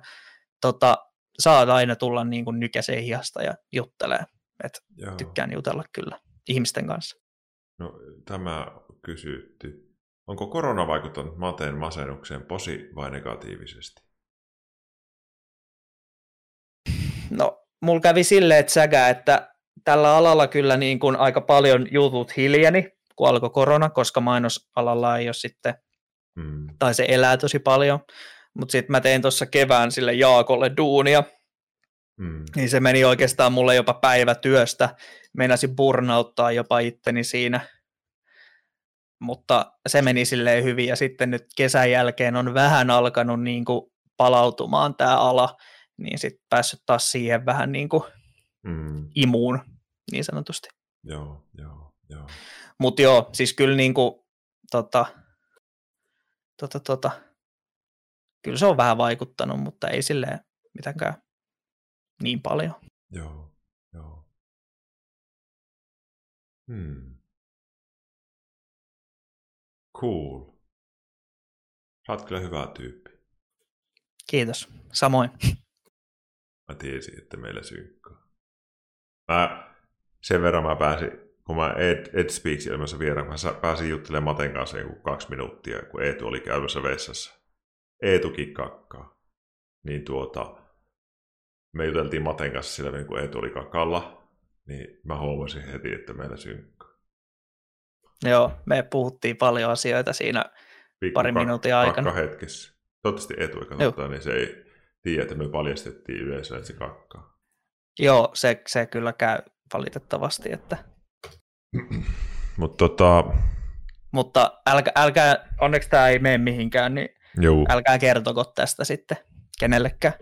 tota, saat aina tulla niin kuin nykäseen hiasta ja juttelee, että tykkään jutella kyllä ihmisten kanssa. No, tämä kysytty. Onko korona vaikuttanut mateen masennukseen posi- vai negatiivisesti? No, mulla kävi silleen, että säkä, että tällä alalla kyllä niin kuin aika paljon jutut hiljeni, kun alkoi korona, koska mainosalalla ei ole sitten, mm. tai se elää tosi paljon. Mutta sitten mä tein tuossa kevään sille Jaakolle duunia, mm. niin se meni oikeastaan mulle jopa päivätyöstä. Meinasin burnauttaa jopa itteni siinä, mutta se meni silleen hyvin ja sitten nyt kesän jälkeen on vähän alkanut niin kuin palautumaan tämä ala, niin sitten päässyt taas siihen vähän niin kuin mm. imuun niin sanotusti. Joo, joo, joo. Mutta joo, siis kyllä niin kuin, tota, tota, tota, kyllä se on vähän vaikuttanut, mutta ei silleen mitenkään niin paljon. Joo, joo. Hmm. Cool. Sä oot kyllä hyvä tyyppi. Kiitos. Samoin. Mä tiesin, että meillä synkkaa. Mä, sen verran mä pääsin, kun mä Ed, Ed Speaks ilmassa vieraan, mä pääsin juttelemaan Maten kanssa joku kaksi minuuttia, kun Eetu oli käymässä vessassa. Eetukin kakkaa. Niin tuota, me juteltiin Maten kanssa sillä kun Eetu oli kakalla, niin mä huomasin heti, että meillä synkkaa. Joo, me puhuttiin paljon asioita siinä Pikku parin minuutin aikana. hetkessä. Toivottavasti Eetu ei niin se ei tiedä, että me paljastettiin yleisöä, että se kakkaa. Joo, se, se kyllä käy valitettavasti. Että... Mut tota... Mutta älkä, älkää, onneksi tämä ei mene mihinkään, niin Juu. älkää kertoko tästä sitten kenellekään.